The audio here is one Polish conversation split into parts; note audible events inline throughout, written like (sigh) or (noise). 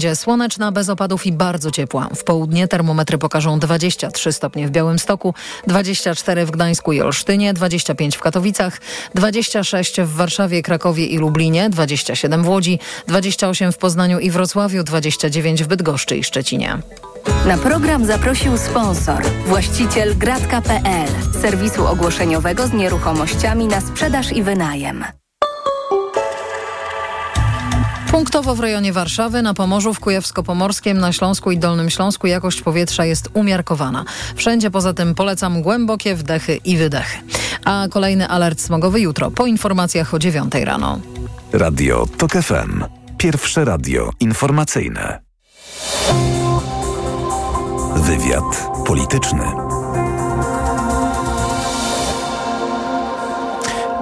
będzie słoneczna, bez opadów i bardzo ciepła. W południe termometry pokażą 23 stopnie w Białymstoku, 24 w Gdańsku i Olsztynie, 25 w Katowicach, 26 w Warszawie, Krakowie i Lublinie, 27 w Łodzi, 28 w Poznaniu i Wrocławiu, 29 w Bydgoszczy i Szczecinie. Na program zaprosił sponsor, właściciel gratka.pl, serwisu ogłoszeniowego z nieruchomościami na sprzedaż i wynajem. Punktowo w rejonie Warszawy, na Pomorzu, w Kujawsko-Pomorskiem, na Śląsku i Dolnym Śląsku jakość powietrza jest umiarkowana. Wszędzie poza tym polecam głębokie wdechy i wydechy. A kolejny alert smogowy jutro po informacjach o 9 rano. Radio TOK FM. Pierwsze radio informacyjne. Wywiad polityczny.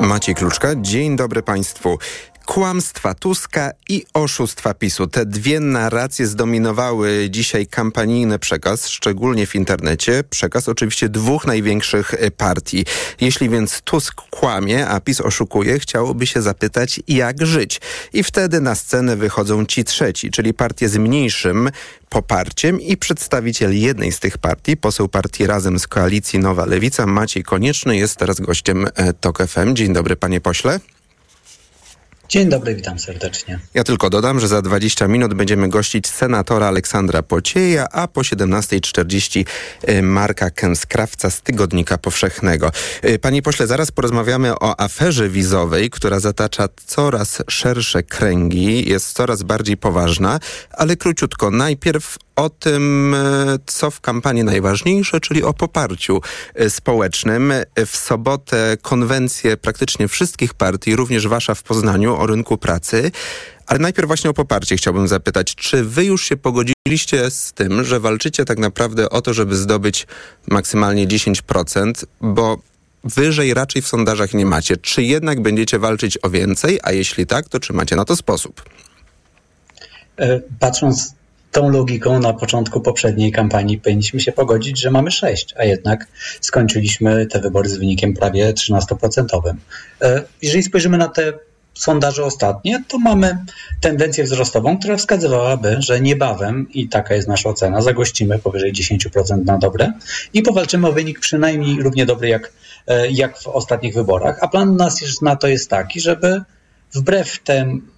Maciej Kluczka, dzień dobry Państwu. Kłamstwa Tuska i oszustwa PiSu. Te dwie narracje zdominowały dzisiaj kampanijny przekaz, szczególnie w internecie. Przekaz oczywiście dwóch największych e, partii. Jeśli więc Tusk kłamie, a PiS oszukuje, chciałoby się zapytać, jak żyć. I wtedy na scenę wychodzą ci trzeci, czyli partie z mniejszym poparciem i przedstawiciel jednej z tych partii, poseł partii Razem z Koalicji Nowa Lewica, Maciej Konieczny, jest teraz gościem e, TOK FM. Dzień dobry, panie pośle. Dzień dobry, witam serdecznie. Ja tylko dodam, że za 20 minut będziemy gościć senatora Aleksandra Pocieja, a po 17.40 y, Marka Kęskrawca z Tygodnika Powszechnego. Y, panie pośle, zaraz porozmawiamy o aferze wizowej, która zatacza coraz szersze kręgi, jest coraz bardziej poważna, ale króciutko, najpierw o tym, e, co w kampanii najważniejsze, czyli o poparciu e, społecznym. W sobotę konwencje praktycznie wszystkich partii, również wasza w Poznaniu, o rynku pracy. Ale najpierw właśnie o poparcie chciałbym zapytać, czy wy już się pogodziliście z tym, że walczycie tak naprawdę o to, żeby zdobyć maksymalnie 10%, bo wyżej raczej w sondażach nie macie. Czy jednak będziecie walczyć o więcej, a jeśli tak, to czy macie na to sposób? E, patrząc tą logiką na początku poprzedniej kampanii powinniśmy się pogodzić, że mamy 6, a jednak skończyliśmy te wybory z wynikiem prawie 13%. E, jeżeli spojrzymy na te sondaże ostatnie, to mamy tendencję wzrostową, która wskazywałaby, że niebawem, i taka jest nasza ocena, zagościmy powyżej 10% na dobre i powalczymy o wynik przynajmniej równie dobry jak, e, jak w ostatnich wyborach. A plan nas na to jest taki, żeby wbrew tym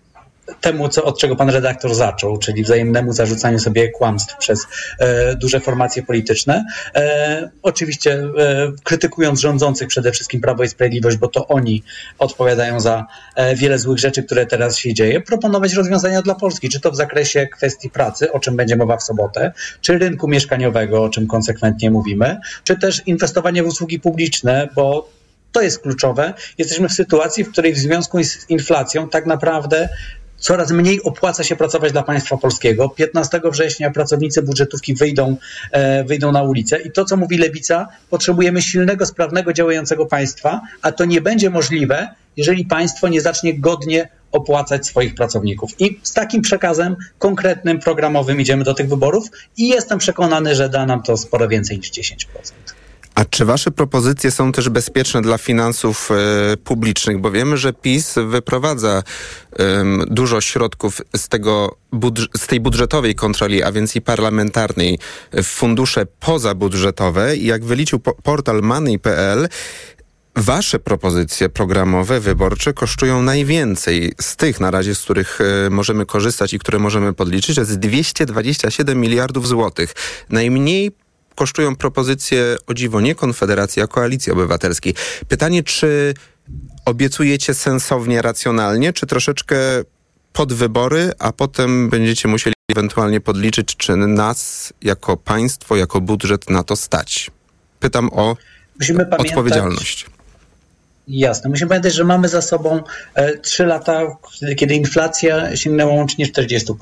temu, co, od czego pan redaktor zaczął, czyli wzajemnemu zarzucaniu sobie kłamstw przez e, duże formacje polityczne. E, oczywiście e, krytykując rządzących przede wszystkim Prawo i Sprawiedliwość, bo to oni odpowiadają za e, wiele złych rzeczy, które teraz się dzieje, proponować rozwiązania dla Polski, czy to w zakresie kwestii pracy, o czym będzie mowa w sobotę, czy rynku mieszkaniowego, o czym konsekwentnie mówimy, czy też inwestowanie w usługi publiczne, bo to jest kluczowe. Jesteśmy w sytuacji, w której w związku z inflacją tak naprawdę coraz mniej opłaca się pracować dla państwa polskiego. 15 września pracownicy budżetówki wyjdą, e, wyjdą na ulicę i to, co mówi Lewica, potrzebujemy silnego, sprawnego, działającego państwa, a to nie będzie możliwe, jeżeli państwo nie zacznie godnie opłacać swoich pracowników. I z takim przekazem konkretnym, programowym idziemy do tych wyborów i jestem przekonany, że da nam to sporo więcej niż 10%. A czy wasze propozycje są też bezpieczne dla finansów e, publicznych? Bo wiemy, że PiS wyprowadza e, dużo środków z, tego z tej budżetowej kontroli, a więc i parlamentarnej, w fundusze pozabudżetowe. I jak wyliczył po portal money.pl, Wasze propozycje programowe, wyborcze kosztują najwięcej z tych na razie, z których e, możemy korzystać i które możemy podliczyć, to jest 227 miliardów złotych. Najmniej kosztują propozycje o dziwo nie Konfederacji, a Koalicji Obywatelskiej. Pytanie, czy obiecujecie sensownie, racjonalnie, czy troszeczkę pod wybory, a potem będziecie musieli ewentualnie podliczyć, czy nas jako państwo, jako budżet na to stać? Pytam o odpowiedzialność. Jasne. Musimy pamiętać, że mamy za sobą e, trzy lata, kiedy inflacja sięgnęła łącznie 40%.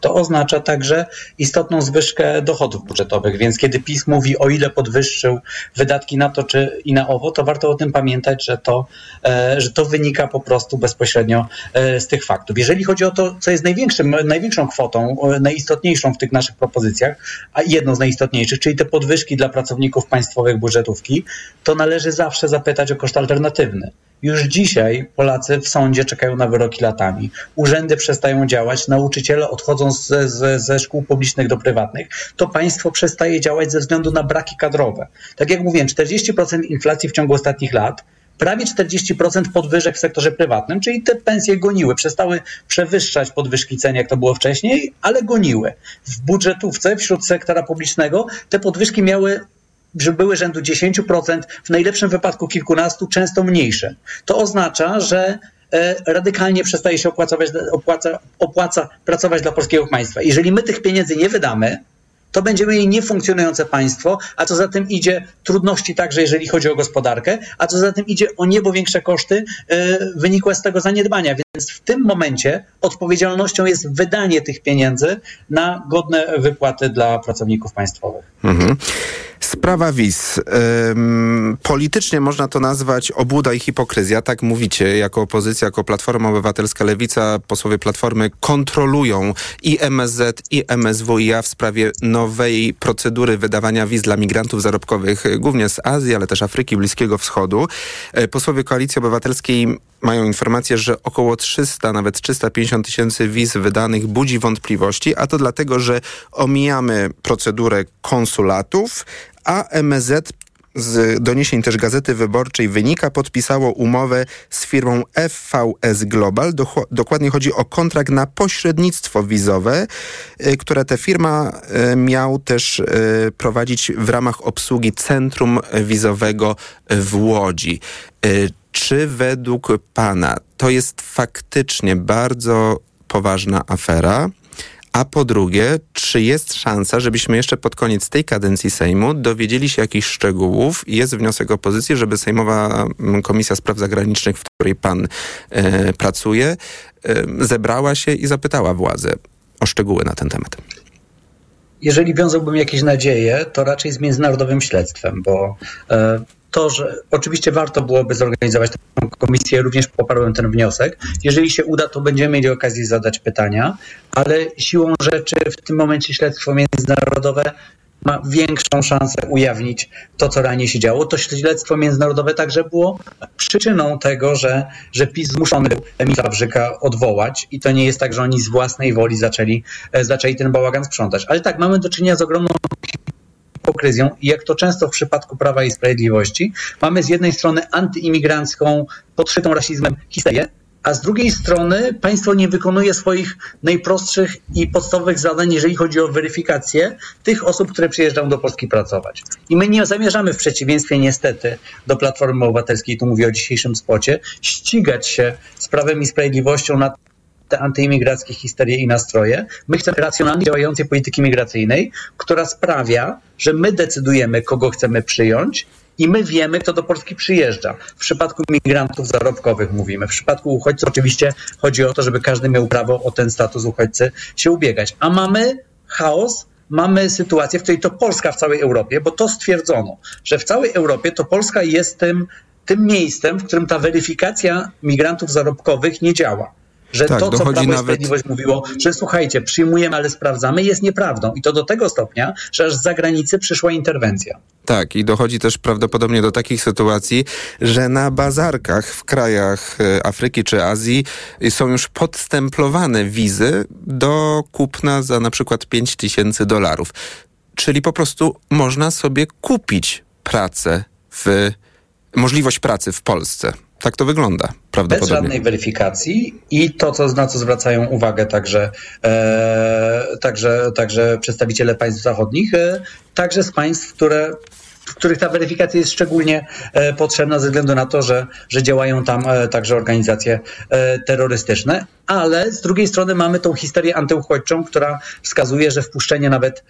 To oznacza także istotną zwyżkę dochodów budżetowych, więc kiedy PiS mówi, o ile podwyższył wydatki na to czy i na owo, to warto o tym pamiętać, że to, e, że to wynika po prostu bezpośrednio e, z tych faktów. Jeżeli chodzi o to, co jest największym, największą kwotą, najistotniejszą w tych naszych propozycjach, a jedną z najistotniejszych, czyli te podwyżki dla pracowników państwowych budżetówki, to należy zawsze zapytać o koszt alternatywy pozytywny. Już dzisiaj Polacy w sądzie czekają na wyroki latami. Urzędy przestają działać, nauczyciele odchodzą ze, ze, ze szkół publicznych do prywatnych. To państwo przestaje działać ze względu na braki kadrowe. Tak jak mówiłem, 40% inflacji w ciągu ostatnich lat prawie 40% podwyżek w sektorze prywatnym, czyli te pensje goniły, przestały przewyższać podwyżki cen, jak to było wcześniej, ale goniły. W budżetówce wśród sektora publicznego te podwyżki miały że były rzędu 10%, w najlepszym wypadku kilkunastu, często mniejsze. To oznacza, że e, radykalnie przestaje się opłacować, opłaca, opłaca pracować dla polskiego państwa. Jeżeli my tych pieniędzy nie wydamy, to będziemy mieli niefunkcjonujące państwo, a co za tym idzie trudności także, jeżeli chodzi o gospodarkę, a co za tym idzie o niebo większe koszty e, wynikłe z tego zaniedbania. Więc w tym momencie odpowiedzialnością jest wydanie tych pieniędzy na godne wypłaty dla pracowników państwowych. Mhm. Sprawa wiz. Ym, politycznie można to nazwać obłuda i hipokryzja. Tak mówicie, jako opozycja, jako Platforma Obywatelska Lewica, posłowie Platformy kontrolują i MSZ, i MSWiA w sprawie nowej procedury wydawania wiz dla migrantów zarobkowych, głównie z Azji, ale też Afryki, Bliskiego Wschodu. E, posłowie Koalicji Obywatelskiej mają informację, że około 300, nawet 350 tysięcy wiz wydanych budzi wątpliwości, a to dlatego, że omijamy procedurę konsulatów, a MZ z doniesień też Gazety Wyborczej wynika, podpisało umowę z firmą FVS Global. Do, dokładnie chodzi o kontrakt na pośrednictwo wizowe, y, które ta firma y, miał też y, prowadzić w ramach obsługi centrum wizowego w Łodzi. Czy według Pana to jest faktycznie bardzo poważna afera? A po drugie, czy jest szansa, żebyśmy jeszcze pod koniec tej kadencji Sejmu dowiedzieli się jakichś szczegółów jest wniosek opozycji, żeby Sejmowa mm, Komisja Spraw Zagranicznych, w której pan e, pracuje, e, zebrała się i zapytała władzę o szczegóły na ten temat? Jeżeli wiązałbym jakieś nadzieje, to raczej z międzynarodowym śledztwem, bo e, to, że oczywiście warto byłoby zorganizować tę komisję, również poparłem ten wniosek. Jeżeli się uda, to będziemy mieli okazję zadać pytania, ale siłą rzeczy w tym momencie śledztwo międzynarodowe ma większą szansę ujawnić to, co realnie się działo. To śledztwo międzynarodowe także było przyczyną tego, że, że PiS zmuszony był Emila Brzyka odwołać i to nie jest tak, że oni z własnej woli zaczęli, e, zaczęli ten bałagan sprzątać. Ale tak, mamy do czynienia z ogromną hipokryzją i jak to często w przypadku Prawa i Sprawiedliwości, mamy z jednej strony antyimigrancką, podszytą rasizmem histerię, a z drugiej strony państwo nie wykonuje swoich najprostszych i podstawowych zadań, jeżeli chodzi o weryfikację tych osób, które przyjeżdżają do Polski pracować. I my nie zamierzamy w przeciwieństwie niestety do Platformy Obywatelskiej, tu mówię o dzisiejszym spocie, ścigać się z Prawem i Sprawiedliwością na te antyimigrackie histerie i nastroje. My chcemy racjonalnie działającej polityki migracyjnej, która sprawia, że my decydujemy, kogo chcemy przyjąć i my wiemy, kto do Polski przyjeżdża. W przypadku migrantów zarobkowych mówimy. W przypadku uchodźców oczywiście chodzi o to, żeby każdy miał prawo o ten status uchodźcy się ubiegać. A mamy chaos, mamy sytuację, w której to Polska w całej Europie, bo to stwierdzono, że w całej Europie to Polska jest tym, tym miejscem, w którym ta weryfikacja migrantów zarobkowych nie działa że tak, to, co Prawo nawet... Sprawiedliwość mówiło, że słuchajcie, przyjmujemy, ale sprawdzamy, jest nieprawdą. I to do tego stopnia, że aż z zagranicy przyszła interwencja. Tak, i dochodzi też prawdopodobnie do takich sytuacji, że na bazarkach w krajach e, Afryki czy Azji są już podstemplowane wizy do kupna za na przykład 5 tysięcy dolarów. Czyli po prostu można sobie kupić pracę w możliwość pracy w Polsce. Tak to wygląda. Bez żadnej weryfikacji i to, co, na co zwracają uwagę także, e, także, także przedstawiciele państw zachodnich, e, także z państw, które w których ta weryfikacja jest szczególnie e, potrzebna ze względu na to, że, że działają tam e, także organizacje e, terrorystyczne. Ale z drugiej strony mamy tą historię antyuchodźczą, która wskazuje, że wpuszczenie nawet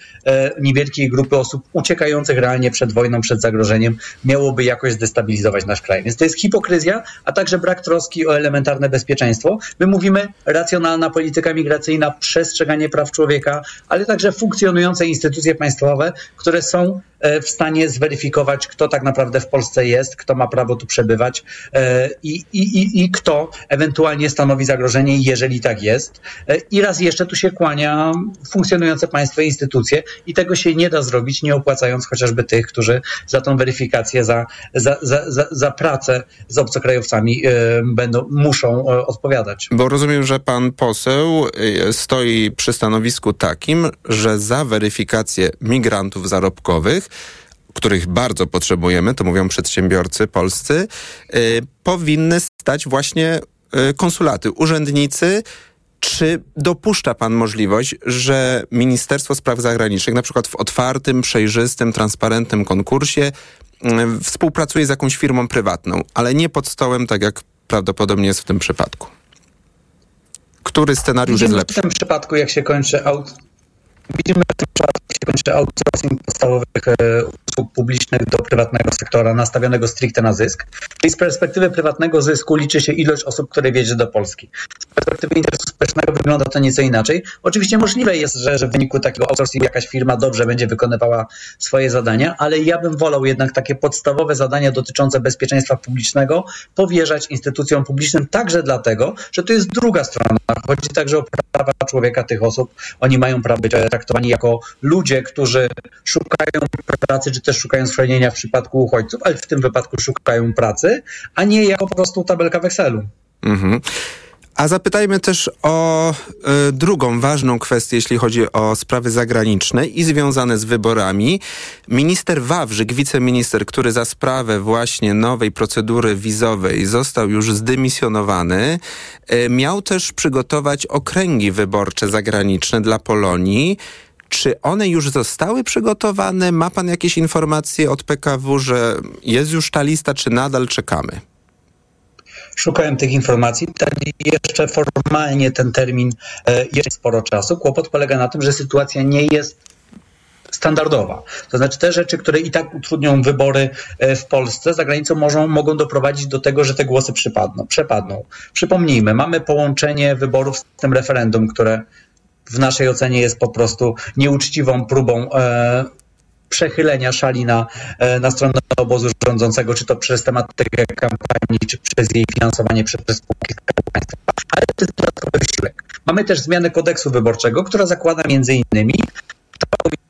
niewielkiej grupy osób uciekających realnie przed wojną, przed zagrożeniem, miałoby jakoś zdestabilizować nasz kraj. Więc to jest hipokryzja, a także brak troski o elementarne bezpieczeństwo. My mówimy racjonalna polityka migracyjna, przestrzeganie praw człowieka, ale także funkcjonujące instytucje państwowe, które są w stanie zweryfikować, kto tak naprawdę w Polsce jest, kto ma prawo tu przebywać i, i, i, i kto ewentualnie stanowi zagrożenie, jeżeli tak jest. I raz jeszcze tu się kłania funkcjonujące państwo i instytucje i tego się nie da zrobić, nie opłacając chociażby tych, którzy za tą weryfikację, za, za, za, za, za pracę z obcokrajowcami będą, muszą odpowiadać. Bo rozumiem, że pan poseł stoi przy stanowisku takim, że za weryfikację migrantów zarobkowych których bardzo potrzebujemy, to mówią przedsiębiorcy polscy, y, powinny stać właśnie y, konsulaty, urzędnicy. Czy dopuszcza pan możliwość, że Ministerstwo Spraw Zagranicznych, na przykład w otwartym, przejrzystym, transparentnym konkursie, y, współpracuje z jakąś firmą prywatną, ale nie pod stołem, tak jak prawdopodobnie jest w tym przypadku? Który scenariusz jest lepszy? W tym przypadku, jak się kończy aut Widzimy w tym się kończy outsourcing podstawowych e, usług publicznych do prywatnego sektora, nastawionego stricte na zysk. Czyli z perspektywy prywatnego zysku liczy się ilość osób, które wjedzie do Polski. Z perspektywy interesu społecznego wygląda to nieco inaczej. Oczywiście możliwe jest, że, że w wyniku takiego outsourcingu jakaś firma dobrze będzie wykonywała swoje zadania, ale ja bym wolał jednak takie podstawowe zadania dotyczące bezpieczeństwa publicznego powierzać instytucjom publicznym także dlatego, że to jest druga strona. Chodzi także o prawa człowieka tych osób. Oni mają prawo być traktowani jako ludzie, którzy szukają pracy, czy też szukają schronienia w przypadku uchodźców, ale w tym wypadku szukają pracy, a nie jako po prostu tabelka w Excelu. Mhm. A zapytajmy też o y, drugą ważną kwestię, jeśli chodzi o sprawy zagraniczne i związane z wyborami. Minister Wawrzyk, wiceminister, który za sprawę właśnie nowej procedury wizowej został już zdymisjonowany, y, miał też przygotować okręgi wyborcze zagraniczne dla Polonii. Czy one już zostały przygotowane? Ma pan jakieś informacje od PKW, że jest już ta lista, czy nadal czekamy? Szukałem tych informacji. Tak jeszcze formalnie ten termin e, jest sporo czasu. Kłopot polega na tym, że sytuacja nie jest standardowa. To znaczy te rzeczy, które i tak utrudnią wybory e, w Polsce, za granicą mogą, mogą doprowadzić do tego, że te głosy przypadną, przepadną. Przypomnijmy, mamy połączenie wyborów z tym referendum, które w naszej ocenie jest po prostu nieuczciwą próbą e, przechylenia szali na, e, na stronę obozu rządzącego, czy to przez tematykę kampanii, czy przez jej finansowanie przez spółki państwa. Ale to jest dodatkowy wysiłek. Mamy też zmianę kodeksu wyborczego, która zakłada między innymi,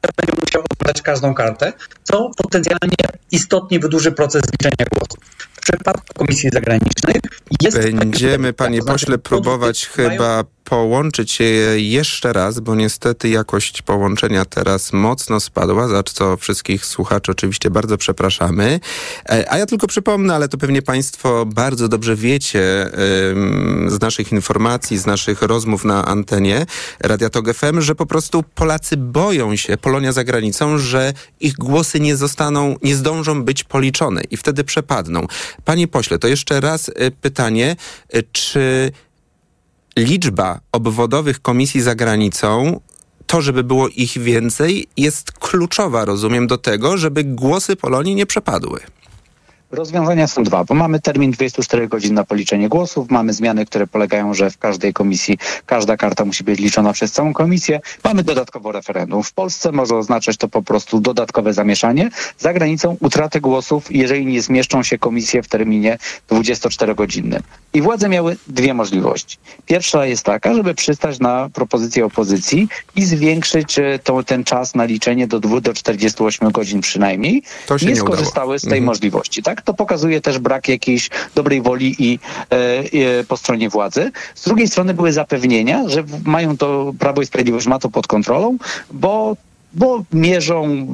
że będzie musiał oddać każdą kartę, co potencjalnie istotnie wydłuży proces liczenia głosów. W przypadku Komisji Zagranicznej jest... Będziemy, panie pośle, próbować chyba połączyć się jeszcze raz, bo niestety jakość połączenia teraz mocno spadła, za co wszystkich słuchaczy oczywiście bardzo przepraszamy. E, a ja tylko przypomnę, ale to pewnie Państwo bardzo dobrze wiecie z naszych informacji, z naszych rozmów na antenie Radia FM, że po prostu Polacy boją się Polonia za granicą, że ich głosy nie zostaną, nie zdążą być policzone i wtedy przepadną. Panie pośle, to jeszcze raz e, pytanie, e, czy liczba obwodowych komisji za granicą to, żeby było ich więcej, jest kluczowa, rozumiem, do tego, żeby głosy Polonii nie przepadły. Rozwiązania są dwa, bo mamy termin 24 godzin na policzenie głosów, mamy zmiany, które polegają, że w każdej komisji każda karta musi być liczona przez całą komisję. Mamy dodatkowo referendum. W Polsce może oznaczać to po prostu dodatkowe zamieszanie. Za granicą utratę głosów, jeżeli nie zmieszczą się komisje w terminie 24-godzinnym. I władze miały dwie możliwości. Pierwsza jest taka, żeby przystać na propozycję opozycji i zwiększyć e, to, ten czas na liczenie do 2 do 48 godzin przynajmniej. To się nie, nie skorzystały z tej mhm. możliwości. Tak? To pokazuje też brak jakiejś dobrej woli i e, e, po stronie władzy. Z drugiej strony były zapewnienia, że mają to Prawo i Sprawiedliwość ma to pod kontrolą, bo bo mierzą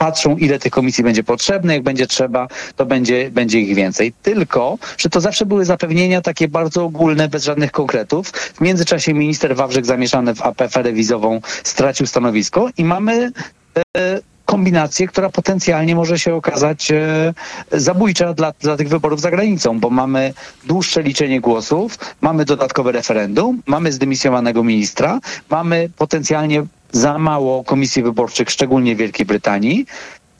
patrzą, ile tych komisji będzie potrzebne, jak będzie trzeba, to będzie, będzie ich więcej. Tylko, że to zawsze były zapewnienia takie bardzo ogólne, bez żadnych konkretów. W międzyczasie minister Wawrzyk zamieszany w aferę wizową stracił stanowisko i mamy e, kombinację, która potencjalnie może się okazać e, zabójcza dla, dla tych wyborów za granicą, bo mamy dłuższe liczenie głosów, mamy dodatkowe referendum, mamy zdymisjowanego ministra, mamy potencjalnie za mało komisji wyborczych, szczególnie w Wielkiej Brytanii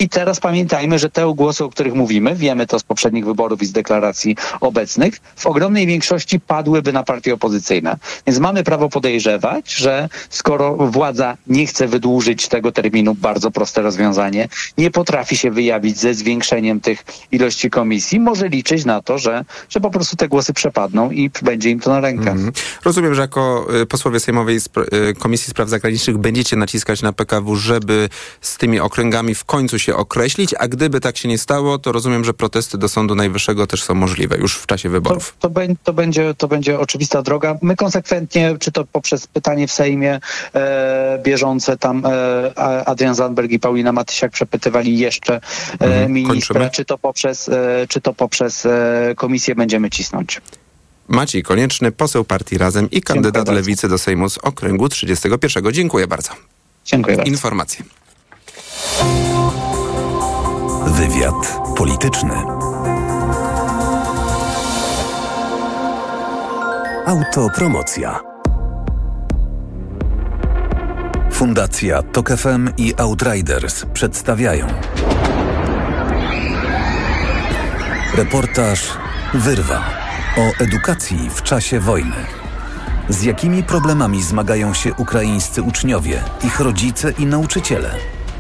I teraz pamiętajmy, że te głosy, o których mówimy, wiemy to z poprzednich wyborów i z deklaracji obecnych, w ogromnej większości padłyby na partie opozycyjne. Więc mamy prawo podejrzewać, że skoro władza nie chce wydłużyć tego terminu, bardzo proste rozwiązanie, nie potrafi się wyjawić ze zwiększeniem tych ilości komisji, może liczyć na to, że, że po prostu te głosy przepadną i będzie im to na rękę. Mm. Rozumiem, że jako y, posłowie Sejmowej y, Komisji Spraw Zagranicznych będziecie naciskać na PKW, żeby z tymi okręgami w końcu się określić, a gdyby tak się nie stało, to rozumiem, że protesty do Sądu Najwyższego też są możliwe już w czasie wyborów. To, to, to będzie, to będzie oczywista droga. My konsekwentnie, czy to poprzez pytanie w Sejmie e, bieżące, tam e, Adrian Zandberg i Paulina Matysiak przepytywali jeszcze e, mhm, ministra, czy to poprzez, e, czy to poprzez e, komisję będziemy cisnąć. Maciej Konieczny, poseł partii Razem i kandydat Lewicy do Sejmu z okręgu 31. Dziękuję bardzo. Dziękuję bardzo. Informacje. Wywiad polityczny. Autopromocja. Fundacja Tok FM i Outriders przedstawiają reportaż Wyrwa o edukacji w czasie wojny. Z jakimi problemami zmagają się ukraińscy uczniowie, ich rodzice i nauczyciele?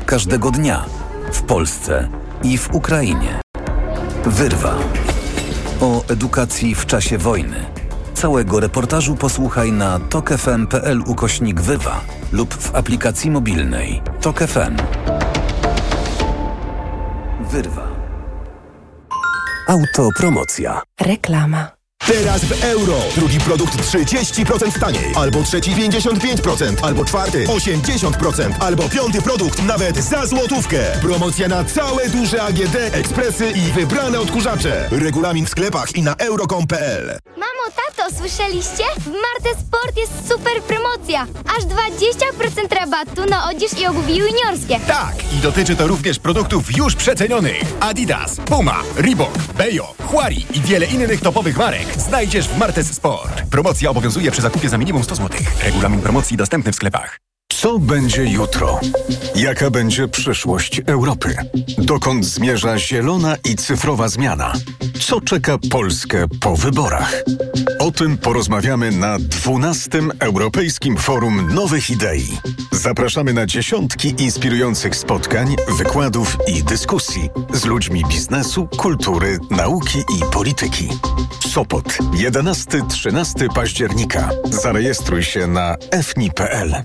Każdego dnia w Polsce i w Ukrainie. Wyrwa o edukacji w czasie wojny. Całego reportażu posłuchaj na tokefm.pl ukośnik wywa lub w aplikacji mobilnej Tok FM. Wyrwa. Autopromocja. Reklama. Teraz w euro. Drugi produkt 30% taniej. Albo trzeci 55%. Albo czwarty 80%. Albo piąty produkt nawet za złotówkę. Promocja na całe duże AGD, ekspresy i wybrane odkurzacze. Regulamin w sklepach i na euro.com.pl Mamo, tato, słyszeliście? W Marte Sport jest super promocja. Aż 20% rabatu na odzież i obuwie juniorskie. Tak, i dotyczy to również produktów już przecenionych. Adidas, Puma, Reebok, Bejo, Huari i wiele innych topowych marek znajdziesz w Martes Sport. Promocja obowiązuje przy zakupie za minimum 100 zł. Regulamin promocji dostępny w sklepach. Co będzie jutro? Jaka będzie przyszłość Europy? Dokąd zmierza zielona i cyfrowa zmiana? Co czeka Polskę po wyborach? O tym porozmawiamy na 12. Europejskim Forum Nowych Idei. Zapraszamy na dziesiątki inspirujących spotkań, wykładów i dyskusji z ludźmi biznesu, kultury, nauki i polityki. Sopot 11-13 października. Zarejestruj się na fni.pl.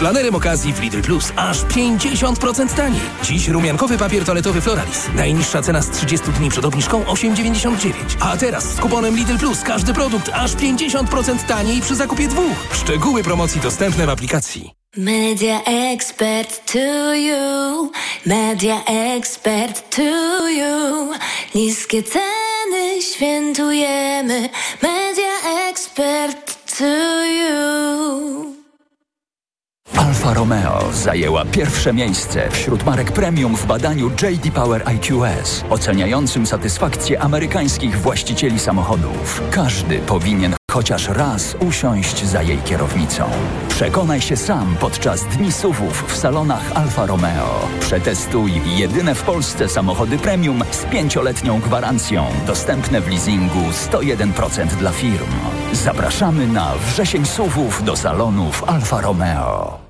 Planerem okazji w Lidl Plus aż 50% taniej. Dziś rumiankowy papier toaletowy Floralis. Najniższa cena z 30 dni przed obniżką 8,99. A teraz z kuponem Lidl Plus każdy produkt aż 50% taniej przy zakupie dwóch. Szczegóły promocji dostępne w aplikacji. Media expert to you. Media expert to you. Niskie ceny świętujemy. Media expert to you. Alfa Romeo zajęła pierwsze miejsce wśród marek premium w badaniu JD Power IQS, oceniającym satysfakcję amerykańskich właścicieli samochodów. Każdy powinien chociaż raz usiąść za jej kierownicą. Przekonaj się sam podczas dni SUVów w salonach Alfa Romeo. Przetestuj jedyne w Polsce samochody premium z pięcioletnią gwarancją, dostępne w leasingu 101% dla firm. Zapraszamy na wrzesień SUVów do salonów Alfa Romeo.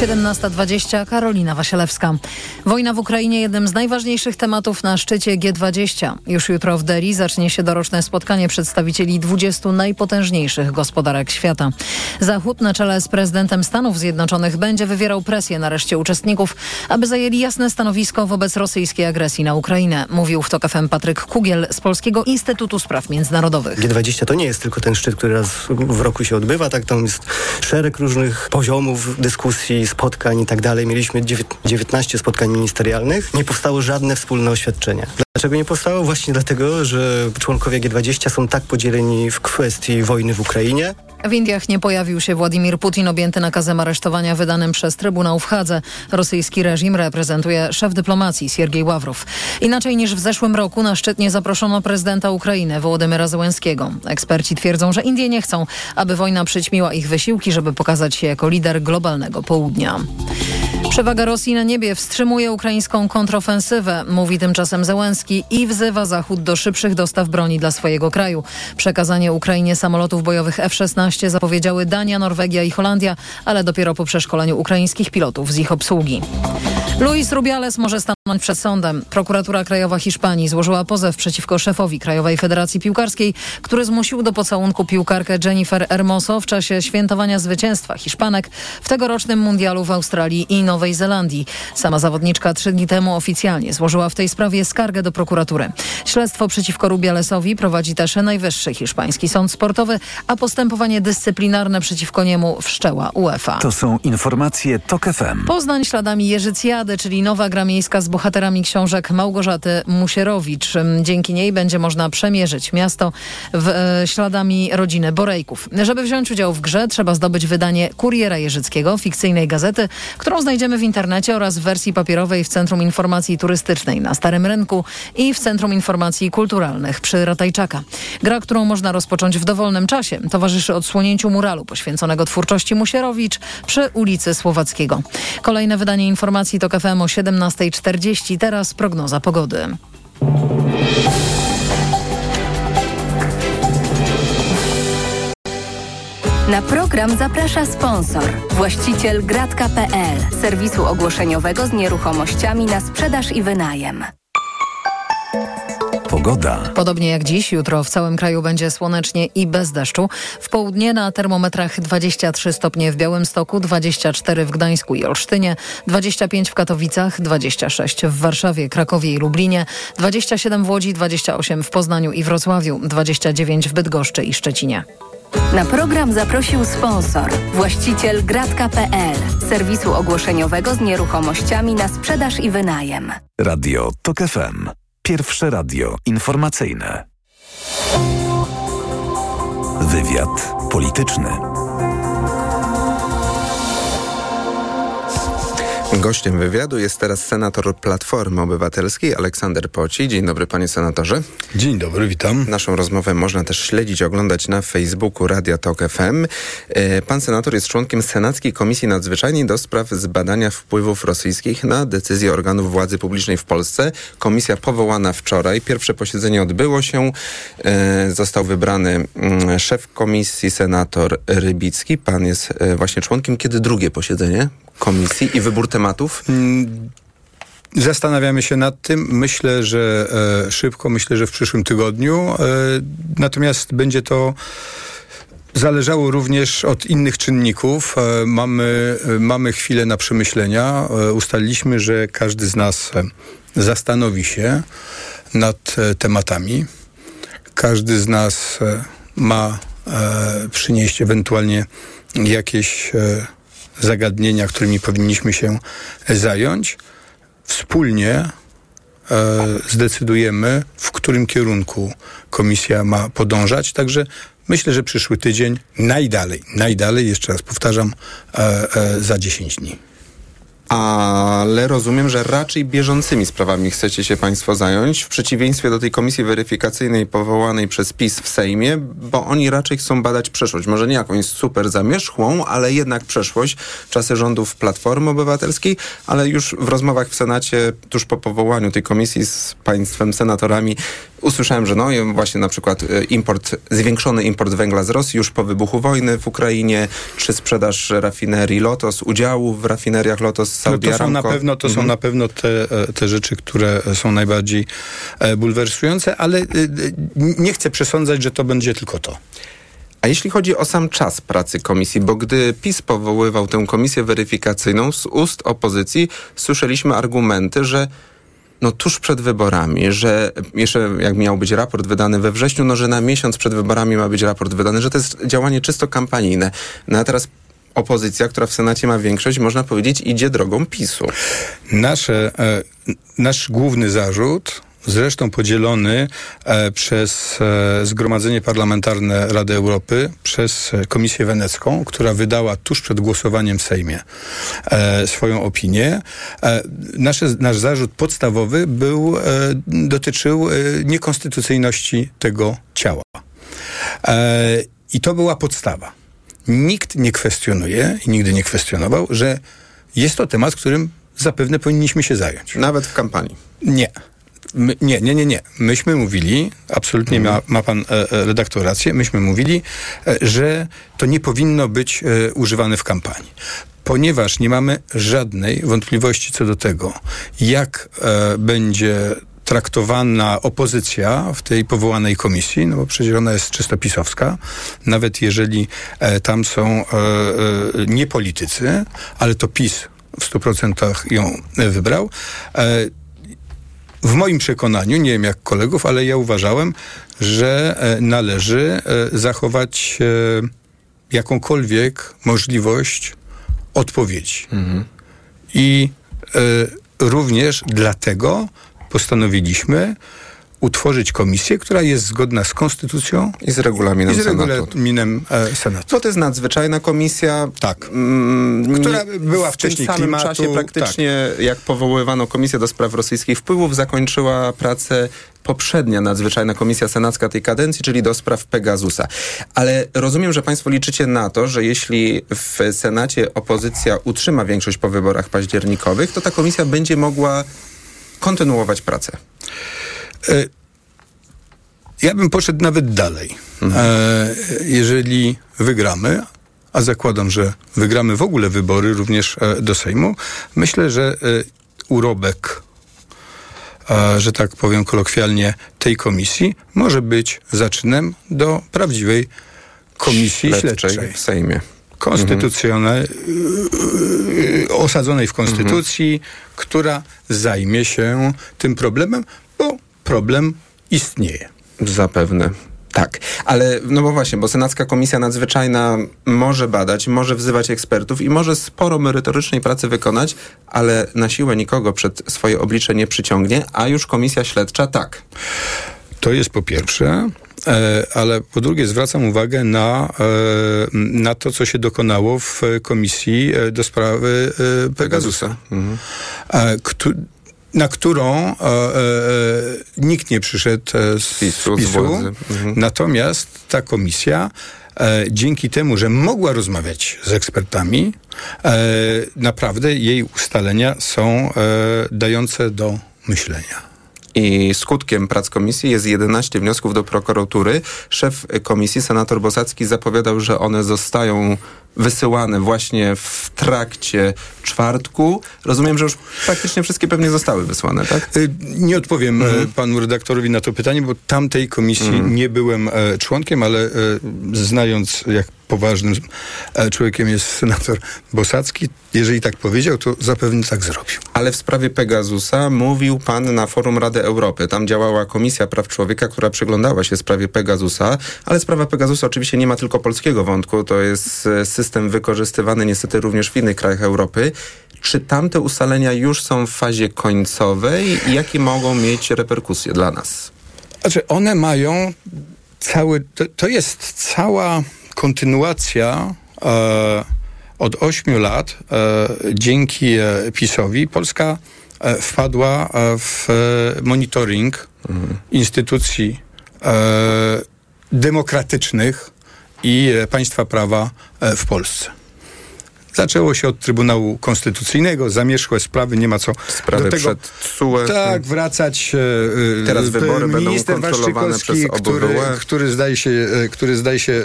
17.20 Karolina Wasielewska. Wojna w Ukrainie jednym z najważniejszych tematów na szczycie G20. Już jutro w Delhi zacznie się doroczne spotkanie przedstawicieli 20 najpotężniejszych gospodarek świata. Zachód na czele z prezydentem Stanów Zjednoczonych będzie wywierał presję na reszcie uczestników, aby zajęli jasne stanowisko wobec rosyjskiej agresji na Ukrainę, mówił w TOK FM Patryk Kugiel z Polskiego Instytutu Spraw Międzynarodowych. G20 to nie jest tylko ten szczyt, który raz w roku się odbywa, tak tam jest szereg różnych poziomów dyskusji, spotkań i tak dalej. Mieliśmy 19 spotkań ministerialnych. Nie powstało żadne wspólne oświadczenie. Dlaczego nie powstało? Właśnie dlatego, że członkowie G20 są tak podzieleni w kwestii wojny w Ukrainie. W Indiach nie pojawił się Władimir Putin objęty nakazem aresztowania wydanym przez Trybunał w Hadze. Rosyjski reżim reprezentuje szef dyplomacji Siergiej Ławrow. Inaczej niż w zeszłym roku na szczyt nie zaproszono prezydenta Ukrainy Wołodymyra Zełenskiego. Eksperci twierdzą, że Indie nie chcą, aby wojna przyćmiła ich wysiłki, żeby pokazać się jako lider globalnego południa. Przewaga Rosji na niebie wstrzymuje ukraińską kontrofensywę, mówi tymczasem Zełenski i wzywa Zachód do szybszych dostaw broni dla swojego kraju. Przekazanie Ukrainie samolotów bojowych F-16 zapowiedziały Dania, Norwegia i Holandia, ale dopiero po przeszkoleniu ukraińskich pilotów z ich obsługi. Luis Rubiales może stanąć przed sądem. Prokuratura Krajowa Hiszpanii złożyła pozew przeciwko szefowi Krajowej Federacji Piłkarskiej, który zmusił do pocałunku piłkarkę Jennifer Hermoso w czasie świętowania zwycięstwa Hiszpanek w tegorocznym mundialu w Australii i Nowej Zelandii. Sama zawodniczka trzy dni temu oficjalnie złożyła w tej sprawie skargę do prokuratury. Śledztwo przeciwko Rubialesowi prowadzi też Najwyższy Hiszpański Sąd Sportowy, a postępowanie dyscyplinarne przeciwko niemu wszczęła UEFA. To są informacje TOK FM. Poznań śladami Jerzycjady, czyli nowa gra miejska z bohaterami książek Małgorzaty Musierowicz. Dzięki niej będzie można przemierzyć miasto w, e, śladami rodziny Borejków. Żeby wziąć udział w grze, trzeba zdobyć wydanie Kuriera Jerzyckiego, fikcyjnej gazety, którą znajdziemy w internecie oraz w wersji papierowej w Centrum Informacji Turystycznej na Starym Rynku i w Centrum Informacji Kulturalnych przy Ratajczaka. Gra, którą można rozpocząć w dowolnym czasie, towarzyszy odsłonięciu muralu poświęconego twórczości Musierowicz przy ulicy Słowackiego. Kolejne wydanie informacji to KFM o 17.40. Teraz prognoza pogody. Na program zaprasza sponsor, właściciel gratka.pl, serwisu ogłoszeniowego z nieruchomościami na sprzedaż i wynajem. Pogoda. Podobnie jak dziś, jutro w całym kraju będzie słonecznie i bez deszczu. W południe na termometrach 23 stopnie w Białymstoku, 24 w Gdańsku i Olsztynie, 25 w Katowicach, 26 w Warszawie, Krakowie i Lublinie, 27 w Łodzi, 28 w Poznaniu i Wrocławiu, 29 w Bydgoszczy i Szczecinie. Na program zaprosił sponsor, właściciel gratka.pl, serwisu ogłoszeniowego z nieruchomościami na sprzedaż i wynajem. Radio TOK FM. Pierwsze radio informacyjne. Wywiad polityczny. Gościem wywiadu jest teraz senator Platformy Obywatelskiej Aleksander Poci. Dzień dobry panie senatorze. Dzień dobry, witam. Naszą rozmowę można też śledzić, oglądać na Facebooku Radia Tok FM. E, pan senator jest członkiem Senackiej Komisji Nadzwyczajnej do spraw zbadania wpływów rosyjskich na decyzje organów władzy publicznej w Polsce. Komisja powołana wczoraj. Pierwsze posiedzenie odbyło się. E, został wybrany mm, szef komisji, senator Rybicki. Pan jest e, właśnie członkiem. Kiedy drugie posiedzenie komisji i wybór tematów? Zastanawiamy się nad tym. Myślę, że e, szybko, myślę, że w przyszłym tygodniu. E, natomiast będzie to zależało również od innych czynników. E, mamy, e, mamy chwilę na przemyślenia. E, ustaliliśmy, że każdy z nas e, zastanowi się nad tematami. Każdy z nas ma przynieść ewentualnie jakieś zagadnienia, którymi powinniśmy się zająć. Wspólnie e, zdecydujemy, w którym kierunku komisja ma podążać. Także myślę, że przyszły tydzień najdalej, najdalej, jeszcze raz powtarzam, e, e, za 10 dni. Ale rozumiem, że raczej bieżącymi sprawami chcecie się Państwo zająć, w przeciwieństwie do tej komisji weryfikacyjnej powołanej przez PiS w Sejmie, bo oni raczej chcą badać przeszłość. Może nie jakąś super zamierzchłą, ale jednak przeszłość, czasy rządów Platformy Obywatelskiej, ale już w rozmowach w Senacie, tuż po powołaniu tej komisji z Państwem senatorami, usłyszałem, że no właśnie na przykład e, import, zwiększony import węgla z Rosji już po wybuchu wojny w Ukrainie, czy sprzedaż rafinerii Lotos, udziałów w rafineriach Lotos Saudi no to są na pewno, to mhm. są na pewno te, e, te rzeczy, które są najbardziej e, bulwersujące, ale nie chcę przesądzać, że to będzie tylko to. A jeśli chodzi o sam czas pracy komisji, bo gdy PiS powoływał tę komisję weryfikacyjną, z ust opozycji słyszeliśmy argumenty, że no tuż przed wyborami, że jeszcze jak miał być raport wydany we wrześniu, no że na miesiąc przed wyborami ma być raport wydany, że to jest działanie czysto kampanijne. No a teraz opozycja, która w Senacie ma większość, można powiedzieć, idzie drogą PiSu. Nasze, e, nasz główny zarzut zresztą podzielony e, przez e, Zgromadzenie Parlamentarne Rady Europy, przez Komisję Wenecką, która wydała tuż przed głosowaniem w Sejmie e, swoją opinię. Nasze, nasz zarzut podstawowy był, dotyczył niekonstytucyjności tego ciała. I to była podstawa. Nikt nie kwestionuje i nigdy nie kwestionował, że jest to temat, którym zapewne powinniśmy się zająć. Nawet w kampanii. Nie. My, nie, nie, nie, nie. Myśmy mówili, absolutnie mhm. ma, ma pan e, e, redaktor rację, myśmy mówili, e, że to nie powinno być e, używane w kampanii. Ponieważ nie mamy żadnej wątpliwości co do tego, jak e, będzie traktowana opozycja w tej powołanej komisji, no bo przecież ona jest czysto pisowska, nawet jeżeli e, tam są nie politycy, ale to PiS w 100% ją wybrał. W moim przekonaniu, nie wiem jak kolegów, ale ja uważałem, że e, należy e, zachować e, jakąkolwiek możliwość odpowiedzi. Mhm. I również dlatego postanowiliśmy utworzyć komisję, która jest zgodna z konstytucją i z regulaminem, i z regulaminem Senatu. Senatu. To, to jest nadzwyczajna komisja, tak. Mm, która była wcześniej w tym samym klimatu, czasie praktycznie tak. jak powoływano komisję do spraw rosyjskich wpływów, zakończyła pracę poprzednia nadzwyczajna komisja senacka tej kadencji, czyli do spraw Pegasusa. Ale rozumiem, że państwo liczycie na to, że jeśli w Senacie opozycja utrzyma większość po wyborach październikowych, to ta komisja będzie mogła kontynuować pracę. E, ja bym poszedł nawet dalej. Mhm. E, jeżeli wygramy, a zakładam, że wygramy w ogóle wybory również e, do Sejmu, myślę, że urobek, że tak powiem kolokwialnie, tej komisji może być zaczynem do prawdziwej komisji śledczej, śledczej. w Sejmie. Konstytucjonalnej, mhm. osadzonej w konstytucji, mhm. która zajmie się tym problemem, problem istnieje. Zapewne. Tak, ale no bo właśnie, bo Senacka Komisja Nadzwyczajna może badać, może wzywać ekspertów i może sporo merytorycznej pracy wykonać, ale na siłę nikogo przed swoje oblicze nie przyciągnie, a już Komisja Śledcza tak. To jest po pierwsze, e, ale po drugie zwracam uwagę na, e, na to, co się dokonało w Komisji e, do sprawy Pegasusa. Mhm na którą e, e, nikt nie przyszedł e, z PiSu. PiSu. Z mhm. Natomiast ta komisja e, dzięki temu, że mogła rozmawiać z ekspertami, e, naprawdę jej ustalenia są e, dające do myślenia. I skutkiem prac komisji jest 11 wniosków do prokuratury. Szef komisji, senator Bosacki, zapowiadał, że one zostają wysyłane właśnie w trakcie czwartku. Rozumiem, że już praktycznie wszystkie pewnie zostały wysłane, tak? Y, nie odpowiem mhm. panu redaktorowi na to pytanie, bo tamtej komisji mhm. nie byłem e, członkiem, ale e, znając jak poważnym e, człowiekiem jest senator Bosacki. Jeżeli tak powiedział, to zapewne tak zrobił. Ale w sprawie Pegasusa mówił pan na forum Rady Europy. Tam działała Komisja Praw Człowieka, która przyglądała się sprawie Pegasusa, ale sprawa Pegasusa oczywiście nie ma tylko polskiego wątku. To jest system wykorzystywany niestety również w innych krajach Europy. Czy tamte ustalenia już są w fazie końcowej i jakie mogą mieć reperkusje dla nas? Znaczy, one mają cały. To, to jest cała kontynuacja. E, od ośmiu lat e, dzięki e, PiSowi Polska wpadła w monitoring mhm. instytucji demokratycznych i państwa prawa w Polsce. Zaczęło się od Trybunału Konstytucyjnego, zamierzchłe sprawy, nie ma co Sprawy do tego przed TSUE. tak, wracać. e, Teraz e, wybory będą minister kontrolowane Waszczykowski, przez który, OBWE. który zdaje się, e, który zdaje się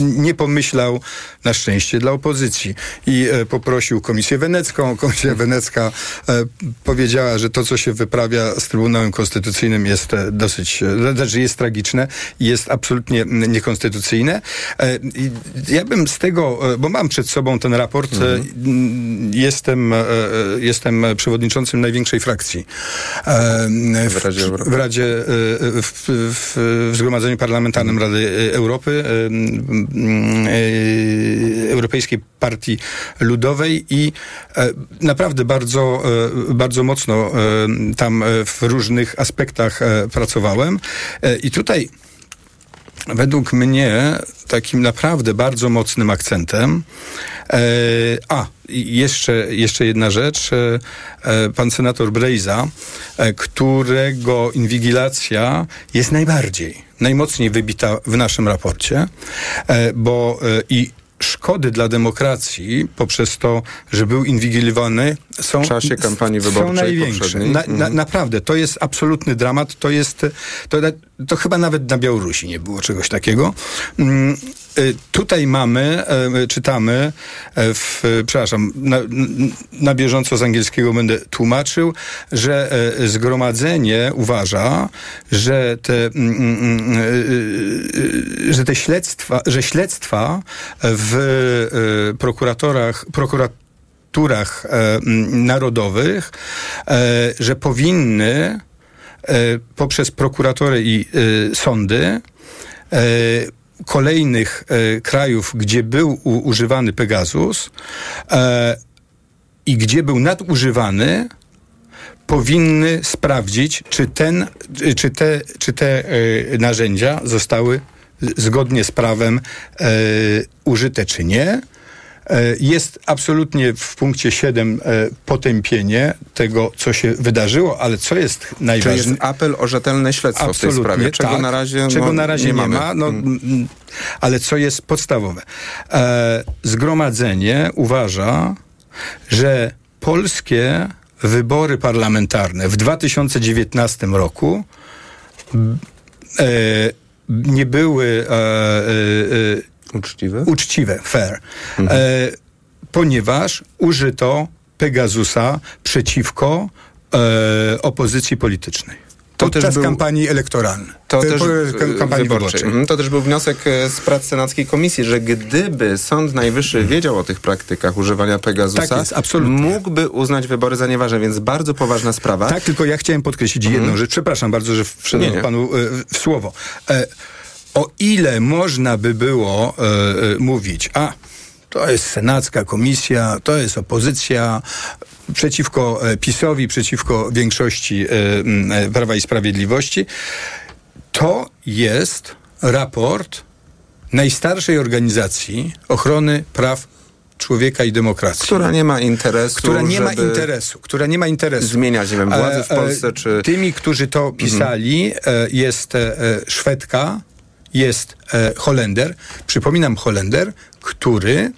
nie pomyślał na szczęście dla opozycji i poprosił Komisję Wenecką. Komisja Wenecka powiedziała, że to, co się wyprawia z Trybunałem Konstytucyjnym jest dosyć, znaczy jest tragiczne jest absolutnie niekonstytucyjne. Ja bym z tego, bo mam przed sobą ten raport, e, mm, jestem, e, e, jestem przewodniczącym największej frakcji. E, w, W Radzie w Radzie, e, w, w, Zgromadzeniu Parlamentarnym Rady Europy, e, e, Europejskiej Partii Ludowej i e, naprawdę bardzo, e, bardzo mocno e, tam e, w różnych aspektach e, pracowałem. E, I tutaj według mnie takim naprawdę bardzo mocnym akcentem. E, a, jeszcze, jeszcze jedna rzecz. E, e, pan senator Brejza, e, którego inwigilacja jest najbardziej, najmocniej wybita w naszym raporcie, e, bo e, i szkody dla demokracji poprzez to, że był inwigilowany są W czasie kampanii są wyborczej największe. poprzedniej. Na, na, Mhm. naprawdę, to jest absolutny dramat. To jest, to, to chyba nawet na Białorusi nie było czegoś takiego. Mm, y, Tutaj mamy, e, czytamy, e, w, przepraszam, na, na bieżąco z angielskiego będę tłumaczył, że zgromadzenie uważa, że te, mm, mm, y, y, że te śledztwa, że śledztwa w e, prokuratorach, prokuraturach e, narodowych, e, że powinny e, poprzez prokuratory i sądy kolejnych krajów, gdzie był używany Pegasus i gdzie był nadużywany, powinny sprawdzić, czy, ten, czy te, czy te narzędzia zostały zgodnie z prawem użyte, czy nie. E, Jest absolutnie w punkcie 7 e, potępienie tego, co się wydarzyło, ale co jest Czy jest najważniejsze. apel o rzetelne śledztwo w tej sprawie, czego tak, na razie, czego no, na razie nie, nie, mamy. ma. No, Mm. mm, ale co jest podstawowe? E, zgromadzenie uważa, że polskie wybory parlamentarne w 2019 roku nie były Uczciwe? uczciwe, fair, Mhm. e, ponieważ użyto Pegasusa przeciwko e, opozycji politycznej. To Podczas też był- kampanii elektoralnej. To E, też w- kam- kampanii wyborczej. wyborczej. Mhm, To też był wniosek e, z prac Senackiej Komisji, że gdyby Sąd Najwyższy wiedział o tych praktykach używania Pegasusa, Tak jest, absolutnie. mógłby uznać wybory za nieważne, więc bardzo poważna sprawa. Tak, tylko ja chciałem podkreślić jedną rzecz. Przepraszam bardzo, że wszedłem panu e, w słowo. E, o ile można by było e, e, mówić, a to jest senacka komisja, to jest opozycja przeciwko e, PiSowi, przeciwko większości e, Prawa i Sprawiedliwości, to jest raport najstarszej organizacji ochrony praw człowieka i demokracji. Która nie ma interesu, która nie ma interesu, która nie ma interesu. zmieniać, nie wiem, władzy w Polsce, czy... Tymi, którzy to pisali, e, jest Szwedka, jest e, Holender. Przypominam, Holender, który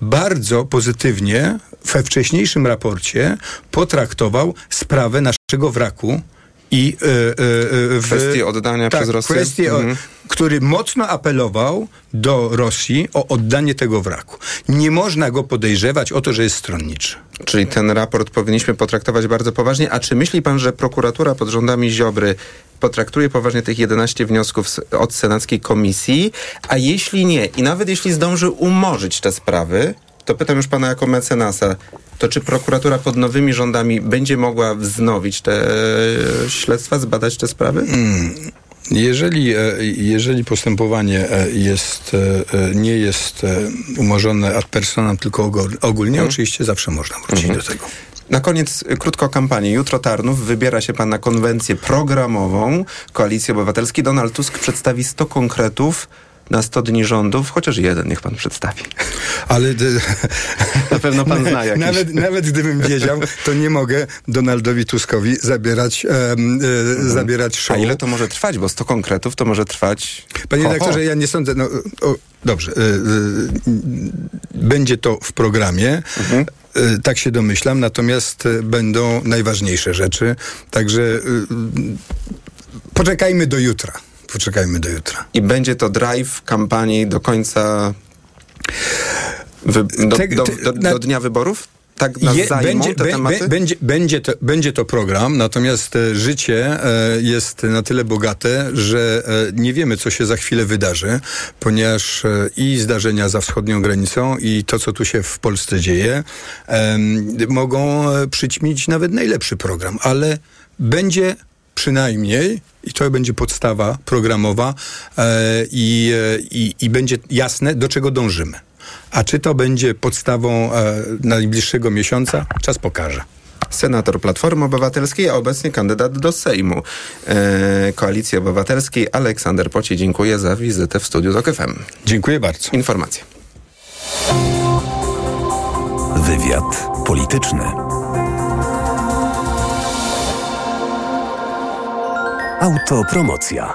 bardzo pozytywnie we wcześniejszym raporcie potraktował sprawę naszego wraku i e, e, e, w Kwestii oddania tak, przez Rosję? Kwestię, Mhm. który mocno apelował do Rosji o oddanie tego wraku. Nie można go podejrzewać o to, że jest stronniczy. Czyli ten raport powinniśmy potraktować bardzo poważnie. A czy myśli pan, że prokuratura pod rządami Ziobry potraktuje poważnie tych 11 wniosków od Senackiej Komisji? A jeśli nie, i nawet jeśli zdąży umorzyć te sprawy, to pytam już pana jako mecenasa, to czy prokuratura pod nowymi rządami będzie mogła wznowić te e, śledztwa, zbadać te sprawy? Jeżeli, e, jeżeli postępowanie e, jest, nie jest umorzone ad personam, tylko ogól- ogólnie, oczywiście zawsze można wrócić do tego. Na koniec krótko o kampanii. Jutro Tarnów wybiera się pan na konwencję programową Koalicji Obywatelskiej. Donald Tusk przedstawi 100 konkretów na 100 dni rządów, chociaż jeden niech pan przedstawi. Ale (laughs) na pewno pan zna jakiś. Nawet, nawet gdybym wiedział, to nie mogę Donaldowi Tuskowi zabierać, e, e, zabierać show. A ile to może trwać? Bo 100 konkretów to może trwać... Panie Ho, redaktorze, ja nie sądzę... No, o, dobrze. E, e, będzie to w programie. Mhm. Tak się domyślam, natomiast będą najważniejsze rzeczy. Także poczekajmy do jutra. Poczekajmy do jutra. I będzie to drive kampanii do końca... Wy, do, Te- do, te- do, na- do dnia wyborów? Tak nas Je- zajmą będzie, te będzie, będzie, to, będzie to program, natomiast e, życie e, jest na tyle bogate, że e, nie wiemy, co się za chwilę wydarzy, ponieważ i zdarzenia za wschodnią granicą, i to, co tu się w Polsce dzieje, mogą przyćmić nawet najlepszy program, ale będzie przynajmniej, i to będzie podstawa programowa, e, i, e, i, i będzie jasne, do czego dążymy. A czy to będzie podstawą e, najbliższego miesiąca? Czas pokaże. Senator Platformy Obywatelskiej, a obecnie kandydat do Sejmu e, Koalicji Obywatelskiej Aleksander Pocie. Dziękuję za wizytę w studiu ZOK FM. Dziękuję bardzo. Informacje. Wywiad polityczny. Autopromocja.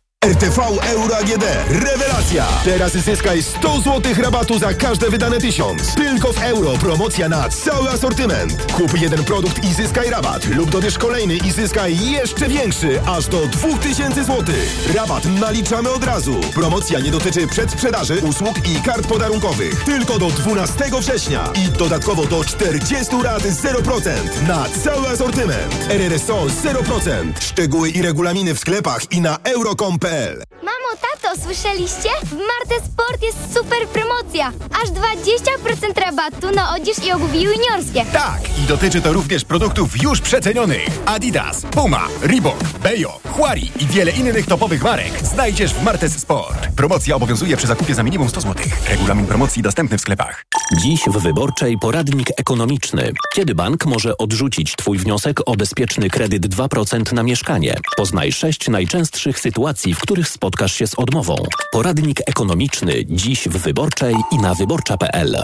RTV Euro AGD. Rewelacja! Teraz zyskaj 100 zł rabatu za każde wydane 1000. Tylko w euro. Promocja na cały asortyment. Kup jeden produkt i zyskaj rabat. Lub dobierz kolejny i zyskaj jeszcze większy. Aż do 2000 zł. Rabat naliczamy od razu. Promocja nie dotyczy przedsprzedaży, usług i kart podarunkowych. Tylko do 12 września. I dodatkowo do 40 rat 0% na cały asortyment. RRSO 0%. Szczegóły i regulaminy w sklepach i na euro.com.pl Mamo, tato, słyszeliście? W Marte Sport jest super promocja. Aż 20% rabatu na odzież i obuwie juniorskie. Tak, i dotyczy to również produktów już przecenionych. Adidas, Puma, Reebok, Bejo, Huari i wiele innych topowych marek znajdziesz w Martes Sport. Promocja obowiązuje przy zakupie za minimum 100 zł. Regulamin promocji dostępny w sklepach. Dziś w Wyborczej poradnik ekonomiczny. Kiedy bank może odrzucić Twój wniosek o bezpieczny kredyt 2% na mieszkanie? Poznaj sześć najczęstszych sytuacji, w których spotkasz się z odmową. Poradnik ekonomiczny dziś w Wyborczej i na wyborcza.pl.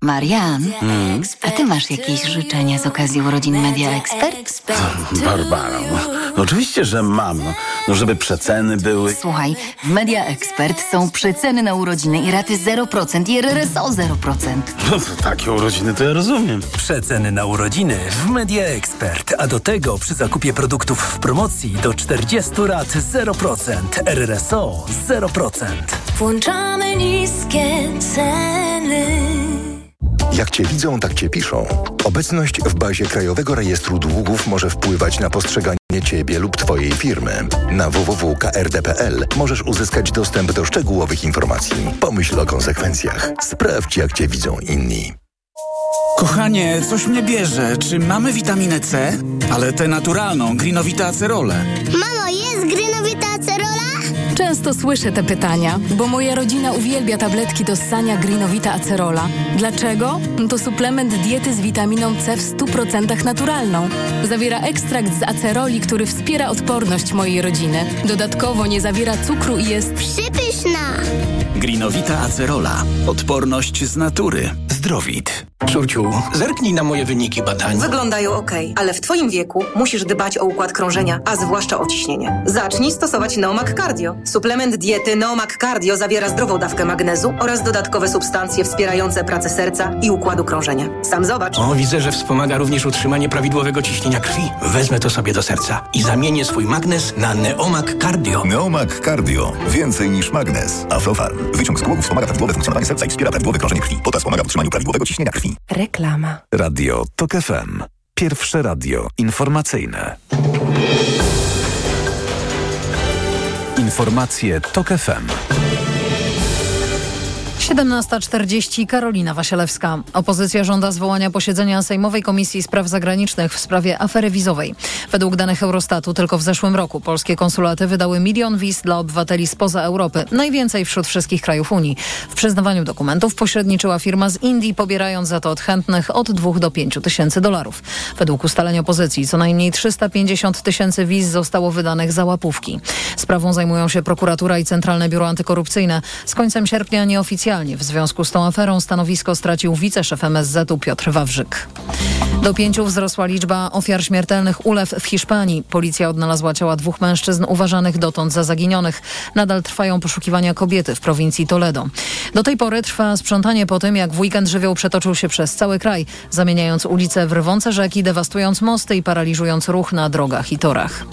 Marian, a ty masz jakieś życzenia z okazji urodzin Media Expert? (laughs) Barbara, no, oczywiście, że mam. No, no, żeby przeceny były. Słuchaj, w Media Expert są przeceny na urodziny i raty 0% i RRSO 0%. No, to takie urodziny to ja rozumiem. Przeceny na urodziny w Media Expert, a do tego przy zakupie produktów w promocji do 40 lat 0%, RRSO 0%. Włączamy niskie ceny. Jak Cię widzą, tak Cię piszą. Obecność w bazie Krajowego Rejestru Długów może wpływać na postrzeganie Ciebie lub Twojej firmy. Na www.krd.pl możesz uzyskać dostęp do szczegółowych informacji. Pomyśl o konsekwencjach. Sprawdź, jak Cię widzą inni. Kochanie, coś mnie bierze. Czy mamy witaminę C? Ale tę naturalną, grinowita acerolę. Mamo, jest? Często słyszę te pytania, bo moja rodzina uwielbia tabletki do ssania Greenowita Acerola. Dlaczego? To suplement diety z witaminą C w 100% naturalną. Zawiera ekstrakt z aceroli, który wspiera odporność mojej rodziny. Dodatkowo nie zawiera cukru i jest Przypyszna! Grinowita acerola. Odporność z natury. Zdrowit. Czuciu, zerknij na moje wyniki badań. Wyglądają ok, ale w Twoim wieku musisz dbać o układ krążenia, a zwłaszcza o ciśnienie. Zacznij stosować Neomak Cardio. Suplement diety Neomak Cardio zawiera zdrową dawkę magnezu oraz dodatkowe substancje wspierające pracę serca i układu krążenia. Sam zobacz. O, widzę, że wspomaga również utrzymanie prawidłowego ciśnienia krwi. Wezmę to sobie do serca i zamienię swój magnez na Neomak Cardio. Neomak Cardio. Więcej niż magnez. Aflofarm. Wyciąg z głowy wspomaga prawidłowe funkcjonowanie serca i wspiera prawidłowe krążenie krwi. Potas wspomaga w utrzymaniu prawidłowego ciśnienia krwi. Reklama. Radio TOK FM. Pierwsze radio informacyjne. Informacje TOK FM. 17.40 Karolina Wasielewska. Opozycja żąda zwołania posiedzenia Sejmowej Komisji Spraw Zagranicznych w sprawie afery wizowej. Według danych Eurostatu tylko w zeszłym roku polskie konsulaty wydały milion wiz dla obywateli spoza Europy. Najwięcej wśród wszystkich krajów Unii. W przyznawaniu dokumentów pośredniczyła firma z Indii, pobierając za to od chętnych od 2 do 5 tysięcy dolarów. Według ustaleń opozycji co najmniej 350 tysięcy wiz zostało wydanych za łapówki. Sprawą zajmują się prokuratura i Centralne Biuro Antykorupcyjne. Z końcem sierpnia nieoficjalnie w związku z tą aferą stanowisko stracił wiceszef MSZ-u Piotr Wawrzyk. Do pięciu wzrosła liczba ofiar śmiertelnych ulew w Hiszpanii. Policja odnalazła ciała dwóch mężczyzn uważanych dotąd za zaginionych. Nadal trwają poszukiwania kobiety w prowincji Toledo. Do tej pory trwa sprzątanie po tym, jak w weekend żywioł przetoczył się przez cały kraj, zamieniając ulice w rwące rzeki, dewastując mosty i paraliżując ruch na drogach i torach.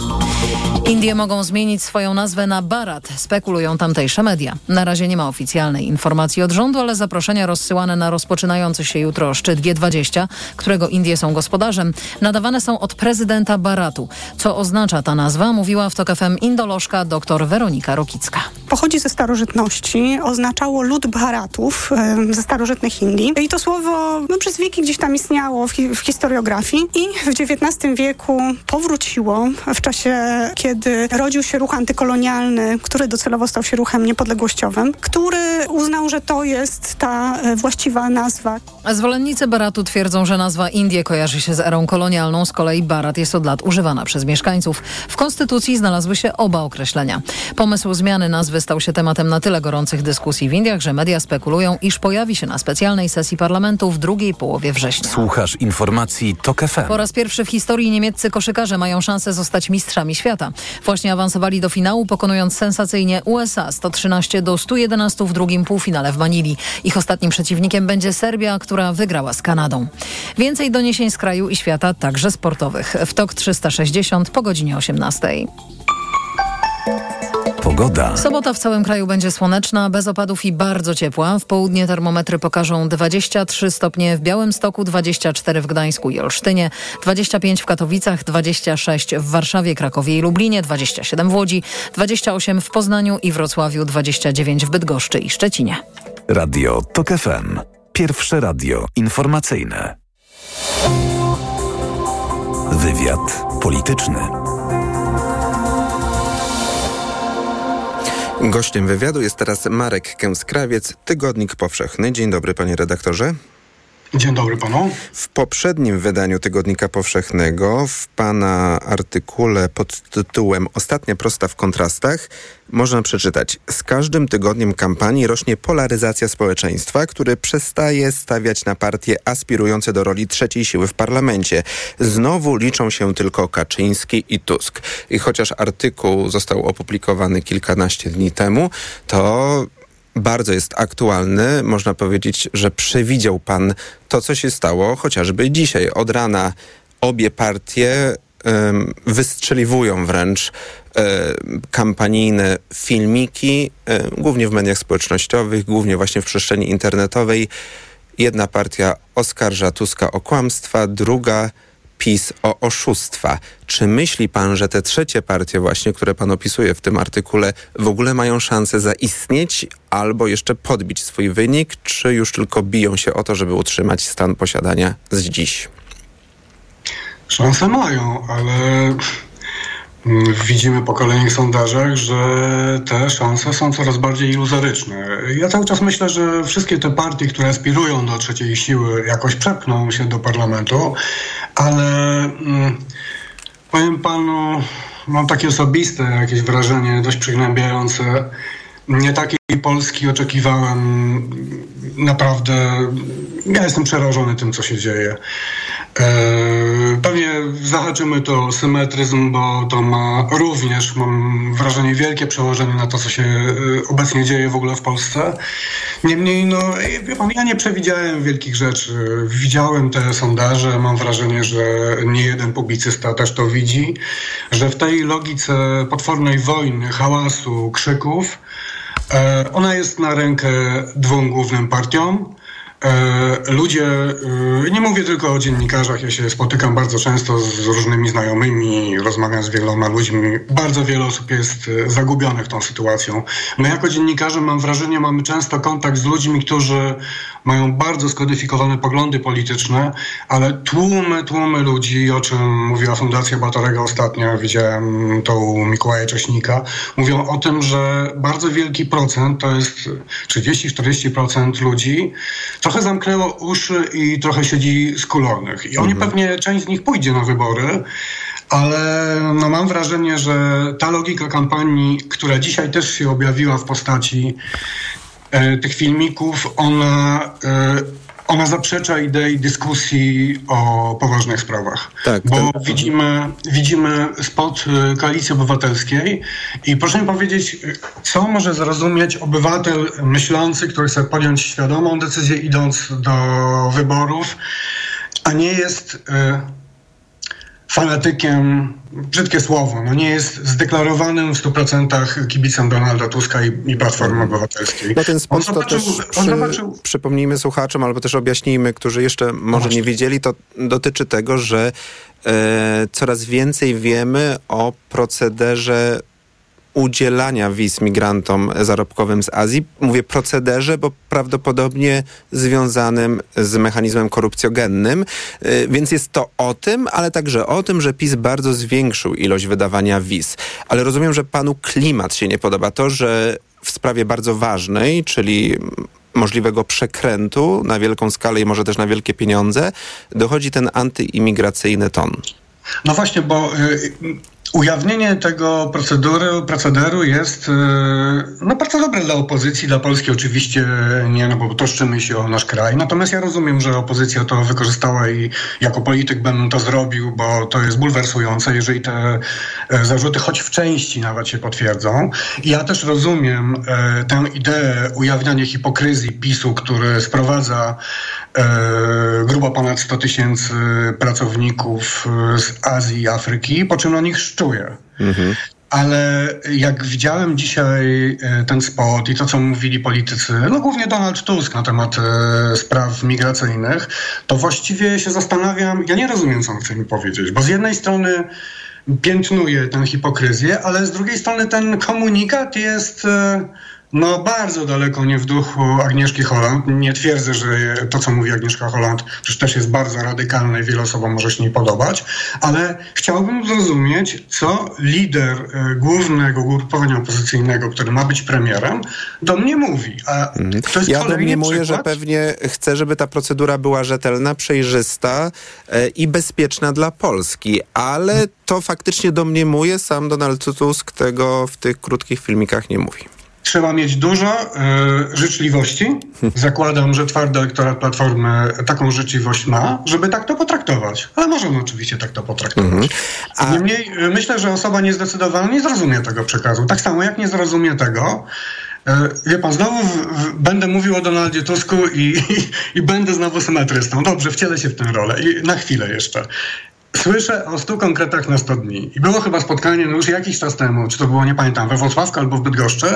Indie mogą zmienić swoją nazwę na Barat, spekulują tamtejsze media. Na razie nie ma oficjalnej informacji od rządu, ale zaproszenia rozsyłane na rozpoczynający się jutro szczyt G20, którego Indie są gospodarzem, nadawane są od prezydenta Baratu. Co oznacza ta nazwa, mówiła w TOK FM indolożka dr Weronika Rokicka. Pochodzi ze starożytności, oznaczało lud Bharatów e, ze starożytnych Indii. I to słowo no, przez wieki gdzieś tam istniało w, hi w historiografii i w XIX wieku powróciło w czasie, kiedy rodził się ruch antykolonialny, który docelowo stał się ruchem niepodległościowym, który uznał, że to jest ta e, właściwa nazwa. Zwolennicy Baratu twierdzą, że nazwa Indie kojarzy się z erą kolonialną, z kolei Barat jest od lat używana przez mieszkańców. W konstytucji znalazły się oba określenia. Pomysł zmiany nazwy stał się tematem na tyle gorących dyskusji w Indiach, że media spekulują, iż pojawi się na specjalnej sesji parlamentu w drugiej połowie września. Słuchasz informacji TOK FM. Po raz pierwszy w historii niemieccy koszykarze mają szansę zostać mistrzami świata. Właśnie awansowali do finału, pokonując sensacyjnie USA 113 do 111 w drugim półfinale w Manili. Ich ostatnim przeciwnikiem będzie Serbia, która wygrała z Kanadą. Więcej doniesień z kraju i świata, także sportowych. W TOK 360 po godzinie 18. Pogoda. Sobota w całym kraju będzie słoneczna, bez opadów i bardzo ciepła. W południe termometry pokażą 23 stopnie w Białymstoku, 24 w Gdańsku i Olsztynie, 25 w Katowicach, 26 w Warszawie, Krakowie i Lublinie, 27 w Łodzi, 28 w Poznaniu i Wrocławiu, 29 w Bydgoszczy i Szczecinie. Radio TOK FM. Pierwsze radio informacyjne. Wywiad polityczny. Gościem wywiadu jest teraz Marek Kęskrawiec, Tygodnik Powszechny. Dzień dobry, panie redaktorze. Dzień dobry panu. W poprzednim wydaniu Tygodnika Powszechnego, w pana artykule pod tytułem Ostatnia prosta w kontrastach, można przeczytać: Z każdym tygodniem kampanii rośnie polaryzacja społeczeństwa, które przestaje stawiać na partie aspirujące do roli trzeciej siły w parlamencie. Znowu liczą się tylko Kaczyński i Tusk. I chociaż artykuł został opublikowany kilkanaście dni temu, to bardzo jest aktualny. Można powiedzieć, że przewidział pan to, co się stało chociażby dzisiaj. Od rana obie partie um, wystrzeliwują wręcz kampanijne filmiki, głównie w mediach społecznościowych, głównie właśnie w przestrzeni internetowej. Jedna partia oskarża Tuska o kłamstwa, druga PiS o oszustwa. Czy myśli pan, że te trzecie partie właśnie, które pan opisuje w tym artykule, w ogóle mają szansę zaistnieć albo jeszcze podbić swój wynik, czy już tylko biją się o to, żeby utrzymać stan posiadania z dziś? Szanse mają, ale widzimy po kolejnych sondażach, że te szanse są coraz bardziej iluzoryczne. Ja cały czas myślę, że wszystkie te partie, które aspirują do trzeciej siły, jakoś przepchną się do parlamentu, ale mm, powiem panu, mam takie osobiste jakieś wrażenie, dość przygnębiające. Nie Polski oczekiwałem naprawdę ja jestem przerażony tym, co się dzieje. E, pewnie zahaczymy to symetryzm, bo to ma również, mam wrażenie, wielkie przełożenie na to, co się e, obecnie dzieje w ogóle w Polsce. Niemniej, no, ja nie przewidziałem wielkich rzeczy. Widziałem te sondaże, mam wrażenie, że nie jeden publicysta też to widzi, że w tej logice potwornej wojny, hałasu, krzyków, ona jest na rękę dwóm głównym partiom. E, ludzie, e, nie mówię tylko o dziennikarzach, ja się spotykam bardzo często z różnymi znajomymi, rozmawiam z wieloma ludźmi. Bardzo wiele osób jest e, zagubionych tą sytuacją. My jako dziennikarze, mam wrażenie, mamy często kontakt z ludźmi, którzy mają bardzo skodyfikowane poglądy polityczne, ale tłumy, tłumy ludzi, o czym mówiła Fundacja Batorego ostatnio, widziałem to u Mikołaja Cześnika, mówią o tym, że bardzo wielki procent, to jest 30-40% ludzi, trochę zamknęło uszy i trochę siedzi skulonych. I oni mhm. pewnie, część z nich pójdzie na wybory, ale no mam wrażenie, że ta logika kampanii, która dzisiaj też się objawiła w postaci e, tych filmików, ona e, ona zaprzecza idei dyskusji o poważnych sprawach. Tak, bo ten... widzimy, widzimy spod y, Koalicji Obywatelskiej i proszę mi powiedzieć, co może zrozumieć obywatel myślący, który chce podjąć świadomą decyzję idąc do wyborów, a nie jest... Y, fanatykiem, brzydkie słowo, no nie jest zdeklarowanym w 100% kibicem Donalda Tuska i, i Platformy Obywatelskiej. No ten sposób to też przy, zobaczył... przypomnijmy słuchaczom, albo też objaśnijmy, którzy jeszcze może nie wiedzieli, to dotyczy tego, że e, coraz więcej wiemy o procederze udzielania wiz migrantom zarobkowym z Azji. Mówię procederze, bo prawdopodobnie związanym z mechanizmem korupcjogennym. Y, więc jest to o tym, ale także o tym, że PiS bardzo zwiększył ilość wydawania wiz. Ale rozumiem, że panu klimat się nie podoba. To, że w sprawie bardzo ważnej, czyli możliwego przekrętu na wielką skalę i może też na wielkie pieniądze, dochodzi ten antyimigracyjny ton. No właśnie, bo y, Ujawnienie tego procedury, procederu jest e, no, bardzo dobre dla opozycji, dla Polski oczywiście nie, no bo troszczymy się o nasz kraj. Natomiast ja rozumiem, że opozycja to wykorzystała i jako polityk będę to zrobił, bo to jest bulwersujące, jeżeli te e, zarzuty choć w części nawet się potwierdzą. Ja też rozumiem e, tę ideę ujawniania hipokryzji PiSu, który sprowadza grubo ponad 100 tysięcy pracowników z Azji i Afryki, po czym na nich szczuje. Mhm. Ale jak widziałem dzisiaj e, ten spot i to, co mówili politycy, no głównie Donald Tusk na temat e, spraw migracyjnych, to właściwie się zastanawiam, ja nie rozumiem, co on chce mi powiedzieć, bo z jednej strony piętnuje tę hipokryzję, ale z drugiej strony ten komunikat jest e, no bardzo daleko nie w duchu Agnieszki Holland. Nie twierdzę, że to, co mówi Agnieszka Holland, przecież też jest bardzo radykalne i wiele osobom może się nie podobać, ale chciałbym zrozumieć, co lider e, głównego ugrupowania opozycyjnego, który ma być premierem, do mnie mówi. A mhm. to jest ja domniemuję, że pewnie chce, żeby ta procedura była rzetelna, przejrzysta e, i bezpieczna dla Polski, ale to faktycznie domniemuje, sam Donald Tusk tego w tych krótkich filmikach nie mówi. Trzeba mieć dużo y, życzliwości. Zakładam, że twardy elektorat Platformy taką życzliwość ma, żeby tak to potraktować. Ale możemy oczywiście tak to potraktować. Mhm. A... Niemniej y, myślę, że osoba niezdecydowana nie zrozumie tego przekazu. Tak samo jak nie zrozumie tego, Wie pan, znowu w, w, będę mówił o Donaldzie Tusku i, (laughs) i, i, będę znowu symetrystą. Dobrze, wcielę się w tę rolę. I na chwilę jeszcze. Słyszę o stu konkretach na 100 dni. I było chyba spotkanie no już jakiś czas temu, czy to było, nie pamiętam, we Wrocławku albo w Bydgoszczy.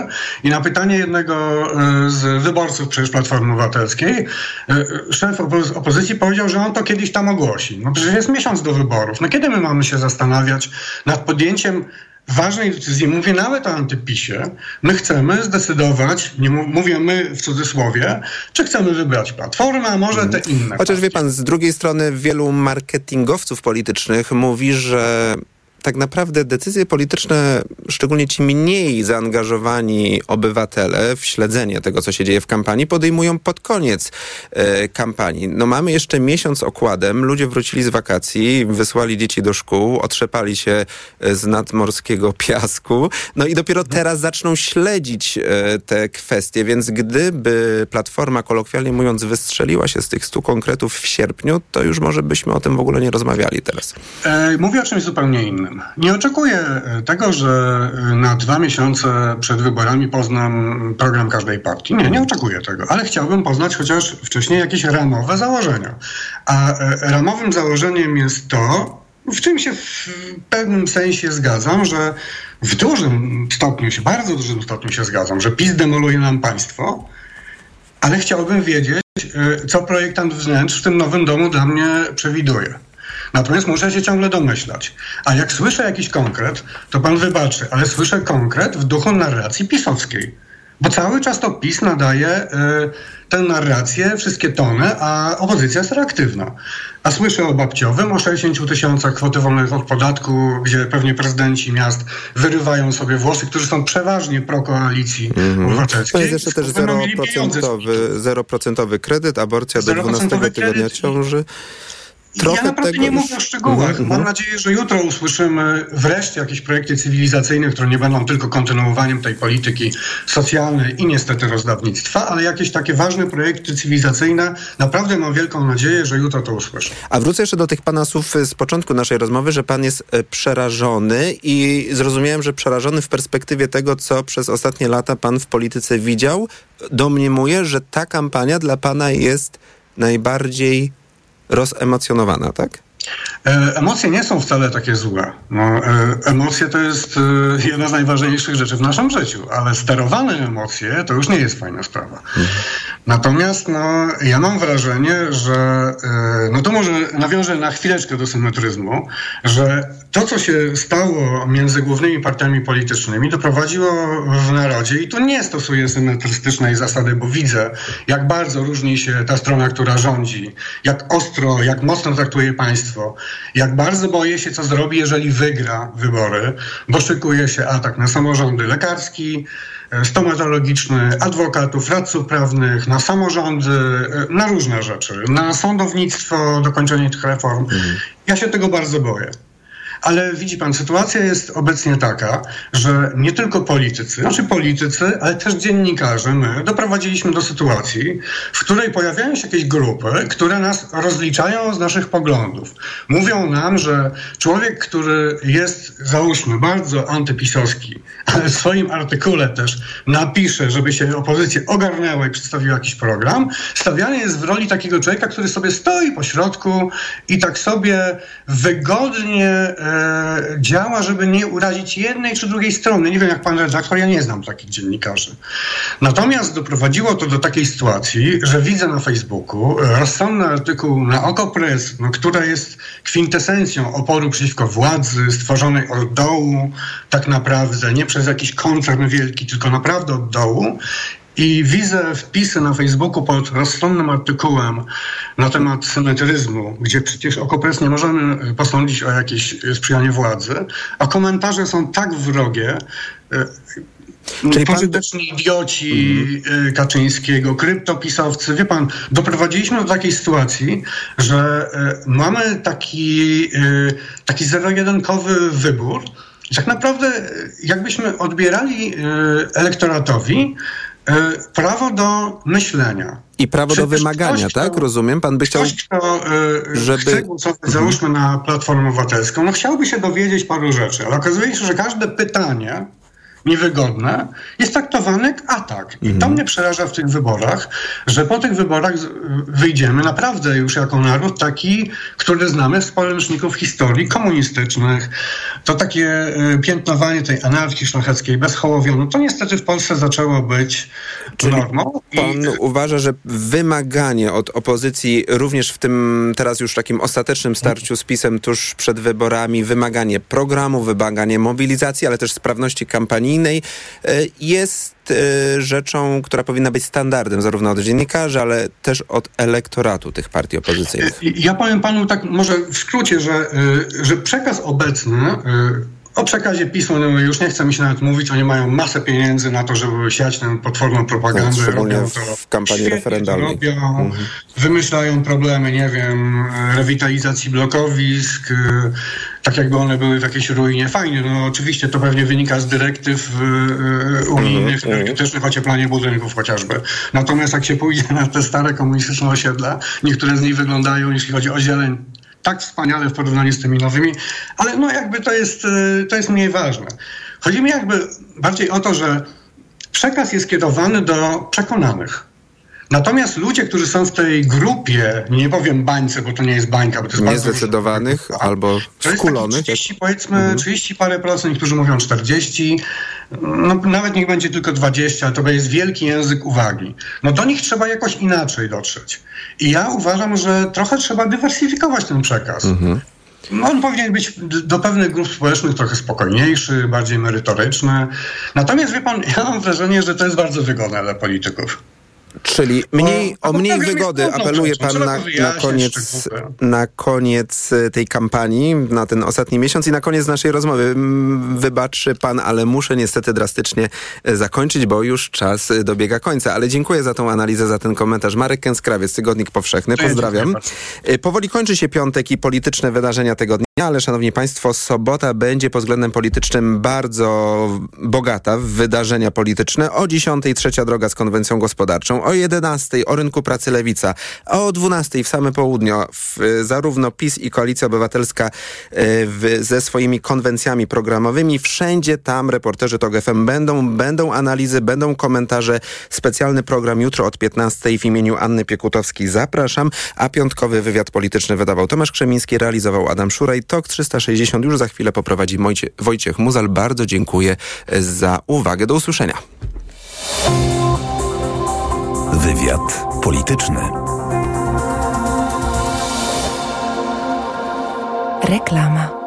I na pytanie jednego e, z wyborców przecież Platformy Obywatelskiej e, szef opozycji powiedział, że on to kiedyś tam ogłosi. No przecież jest miesiąc do wyborów. No kiedy my mamy się zastanawiać nad podjęciem ważnej decyzji, mówię nawet o antypisie, my chcemy zdecydować, nie mówię my w cudzysłowie, czy chcemy wybrać Platformę, a może te inne. Chociaż wie pan, z drugiej strony wielu marketingowców politycznych mówi, że tak naprawdę decyzje polityczne, szczególnie ci mniej zaangażowani obywatele w śledzenie tego, co się dzieje w kampanii, podejmują pod koniec e, kampanii. No mamy jeszcze miesiąc okładem, ludzie wrócili z wakacji, wysłali dzieci do szkół, otrzepali się e, z nadmorskiego (laughs) piasku, no i dopiero teraz zaczną śledzić e, te kwestie, więc gdyby Platforma, kolokwialnie mówiąc, wystrzeliła się z tych stu konkretów w sierpniu, to już może byśmy o tym w ogóle nie rozmawiali teraz. E, mówię o czymś zupełnie innym. Nie oczekuję e, tego, że e, na dwa miesiące przed wyborami poznam program każdej partii. Nie, nie oczekuję tego, ale chciałbym poznać chociaż wcześniej jakieś ramowe założenia. A ramowym założeniem jest to, w czym się w pewnym sensie zgadzam, że w dużym stopniu się, bardzo dużym stopniu się zgadzam, że PiS demoluje nam państwo, ale chciałbym wiedzieć, co projektant wnętrz w tym nowym domu dla mnie przewiduje. Natomiast muszę się ciągle domyślać. A jak słyszę jakiś konkret, to pan wybaczy, ale słyszę konkret w duchu narracji pisowskiej. Bo cały czas to PiS nadaje y, tę narrację, wszystkie tony, a opozycja jest reaktywna. A słyszę o babciowym, o 60 tysiącach kwoty wolnych od podatku, gdzie pewnie prezydenci miast wyrywają sobie włosy, którzy są przeważnie pro koalicji mm-hmm. obywatelskiej. To jest jeszcze też zeroprocentowy, zeroprocentowy kredyt, aborcja do 12 tygodnia ciąży. Trochę ja naprawdę nie mówię o szczegółach. Mhm, Mam mhm. nadzieję, że jutro usłyszymy wreszcie jakieś projekty cywilizacyjne, które nie będą tylko kontynuowaniem tej polityki socjalnej i niestety rozdawnictwa, ale jakieś takie ważne projekty cywilizacyjne. Naprawdę mam wielką nadzieję, że jutro to usłyszę. A wrócę jeszcze do tych pana słów z początku naszej rozmowy, że pan jest e, przerażony i zrozumiałem, że przerażony w perspektywie tego, co przez ostatnie lata pan w polityce widział. Domniemuję, że ta kampania dla pana jest najbardziej rozemocjonowana, tak? E, emocje nie są wcale takie złe. No, e, emocje to jest e, jedna z najważniejszych rzeczy w naszym życiu, ale sterowane emocje to już nie jest fajna sprawa. Natomiast no, ja mam wrażenie, że no to może nawiążę na chwileczkę do symetryzmu, że to, co się stało między głównymi partiami politycznymi, doprowadziło w narodzie, i tu nie stosuję symetrystycznej zasady, bo widzę, jak bardzo różni się ta strona, która rządzi, jak ostro, jak mocno traktuje państwo, jak bardzo boję się, co zrobi, jeżeli wygra wybory, bo szykuje się atak na samorządy lekarski, e, stomatologiczny, adwokatów, radców prawnych, na samorządy, e, na różne rzeczy, na sądownictwo, dokończenie tych reform. Mhm. Ja się tego bardzo boję. Ale widzi pan, sytuacja jest obecnie taka, że nie tylko politycy, znaczy politycy, ale też dziennikarze, my doprowadziliśmy do sytuacji, w której pojawiają się jakieś grupy, które nas rozliczają z naszych poglądów. Mówią nam, że człowiek, który jest, załóżmy, bardzo antypisowski, ale w swoim artykule też napisze, żeby się opozycja ogarnęła i przedstawiła jakiś program, stawiany jest w roli takiego człowieka, który sobie stoi po środku i tak sobie wygodnie e, działa, żeby nie urazić jednej czy drugiej strony. Nie wiem jak pan redaktor, ja nie znam takich dziennikarzy. Natomiast doprowadziło to do takiej sytuacji, że widzę na Facebooku rozsądny artykuł na Okopres, no, która jest kwintesencją oporu przeciwko władzy, stworzonej od dołu, tak naprawdę, nie przez jakiś koncern wielki, tylko naprawdę od dołu. I widzę wpisy na Facebooku pod rozsądnym artykułem na temat symetryzmu, gdzie przecież Okopres nie możemy posądzić o jakieś sprzyjanie władzy, a komentarze są tak wrogie, e, Czyli pożyteczni pan... idioci mm. Kaczyńskiego, kryptopisowcy. Wie pan, doprowadziliśmy do takiej sytuacji, że e, mamy taki, taki zero-jedynkowy wybór. Tak naprawdę jakbyśmy odbierali elektoratowi E, prawo do myślenia. I prawo Przecież do wymagania, ktoś, tak? Rozumiem. Pan by chciał, ktoś, kto, e, żeby... Chce głosować, załóżmy na Platformę Obywatelską, no chciałby się dowiedzieć paru rzeczy, ale okazuje się, że każde pytanie niewygodne, jest traktowany jak atak. I to mhm. mnie przeraża w tych wyborach, że po tych wyborach wyjdziemy naprawdę już jako naród taki, który znamy z poręczników historii komunistycznych. To takie y, piętnowanie tej anarchii szlacheckiej bez hołowionu, to niestety w Polsce zaczęło być Czyli normą. Pan I... uważa, że wymaganie od opozycji również w tym teraz już takim ostatecznym starciu z PiSem tuż przed wyborami, wymaganie programu, wymaganie mobilizacji, ale też sprawności kampanii unijnej, e, jest e, rzeczą, która powinna być standardem zarówno od dziennikarzy, ale też od elektoratu tych partii opozycyjnych. Ja powiem panu tak może w skrócie, że, że przekaz obecny o przekazie PiSu no już nie chce mi się nawet mówić, oni mają masę pieniędzy na to, żeby siać tę potworną propagandę. Tak, robią w- to w kampanii referendalnej. Robią, Wymyślają problemy, nie wiem, rewitalizacji blokowisk, tak jakby one były w jakiejś ruinie. Fajnie, no oczywiście to pewnie wynika z dyrektyw y, y, unijnych, energetycznych, ocieplanie budynków chociażby. Natomiast jak się pójdzie na te stare komunistyczne osiedla, niektóre z nich wyglądają, jeśli chodzi o zieleń, tak wspaniale w porównaniu z tymi nowymi, ale no jakby to jest, y, to jest mniej ważne. Chodzi mi jakby bardziej o to, że przekaz jest kierowany do przekonanych. Natomiast ludzie, którzy są w tej grupie, nie powiem bańce, bo to nie jest bańka, bo to jest bardzo Niezdecydowanych albo jest taki skulonych. jak- 30, powiedzmy, Mhm. 30 parę procent, niektórzy mówią 40, no nawet niech będzie tylko 20, to jest wielki język uwagi. No do nich trzeba jakoś inaczej dotrzeć. I ja uważam, że trochę trzeba dywersyfikować ten przekaz. Mhm. No, On powinien być do pewnych grup społecznych trochę spokojniejszy, bardziej merytoryczny. Natomiast wie pan, ja mam wrażenie, że to jest bardzo wygodne dla polityków. Czyli mniej, o bo mniej jest wygody apeluje rzeczą, pan na, na, koniec, szczegóły. na koniec e, tej kampanii, na ten ostatni miesiąc i na koniec naszej rozmowy. Wybaczy pan, ale muszę niestety drastycznie e, zakończyć, bo już czas e, dobiega końca. Ale dziękuję za tą analizę, za ten komentarz. Marek Kęskrawiec, Tygodnik Powszechny. Pozdrawiam. Powoli kończy się piątek i polityczne wydarzenia tego dnia, ale szanowni państwo, sobota będzie pod względem politycznym bardzo bogata w wydarzenia polityczne. O 10 trzecia droga z konwencją gospodarczą, o 11 o rynku pracy Lewica, o 12 w same południe zarówno PiS i Koalicja Obywatelska e, w, ze swoimi konwencjami programowymi. Wszędzie tam reporterzy TOG FM będą, będą analizy, będą komentarze. Specjalny program jutro od 15 w imieniu Anny Piekutowskiej zapraszam, a piątkowy wywiad polityczny wydawał Tomasz Krzemiński, realizował Adam Szuraj. TOK 360 już za chwilę poprowadzi Mojcie, Wojciech Muzal. Bardzo dziękuję za uwagę. Do usłyszenia. Wywiad polityczny. Reklama.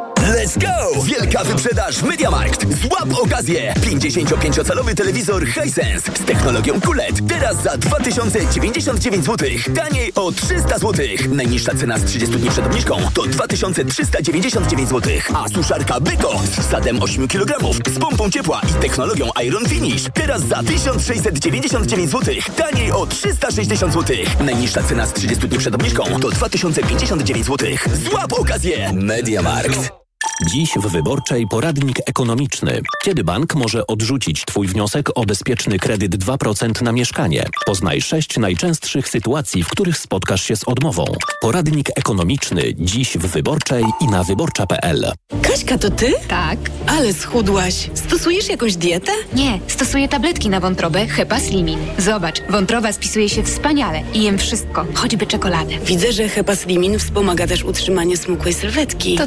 Go! Wielka wyprzedaż MediaMarkt. Złap okazję! 55-calowy telewizor Hisense z technologią QLED. Teraz za 2099 zł. Taniej o 300 zł. Najniższa cena z 30 dni przed obniżką to 2399 zł. A suszarka Beko z wsadem 8 kg z pompą ciepła i technologią Iron Finish. Teraz za 1699 zł. Taniej o 360 zł. Najniższa cena z 30 dni przed obniżką to 2059 zł. Złap okazję! MediaMarkt. Dziś w Wyborczej poradnik ekonomiczny. Kiedy bank może odrzucić Twój wniosek o bezpieczny kredyt 2% na mieszkanie? Poznaj sześć najczęstszych sytuacji, w których spotkasz się z odmową. Poradnik ekonomiczny dziś w Wyborczej i na wyborcza.pl. Kaśka, to ty? Tak. Ale schudłaś. Stosujesz jakąś dietę? Nie, stosuję tabletki na wątrobę Hepa Slimin. Zobacz, wątroba spisuje się wspaniale i jem wszystko, choćby czekoladę. Widzę, że Hepaslimin wspomaga też utrzymanie smukłej sylwetki. To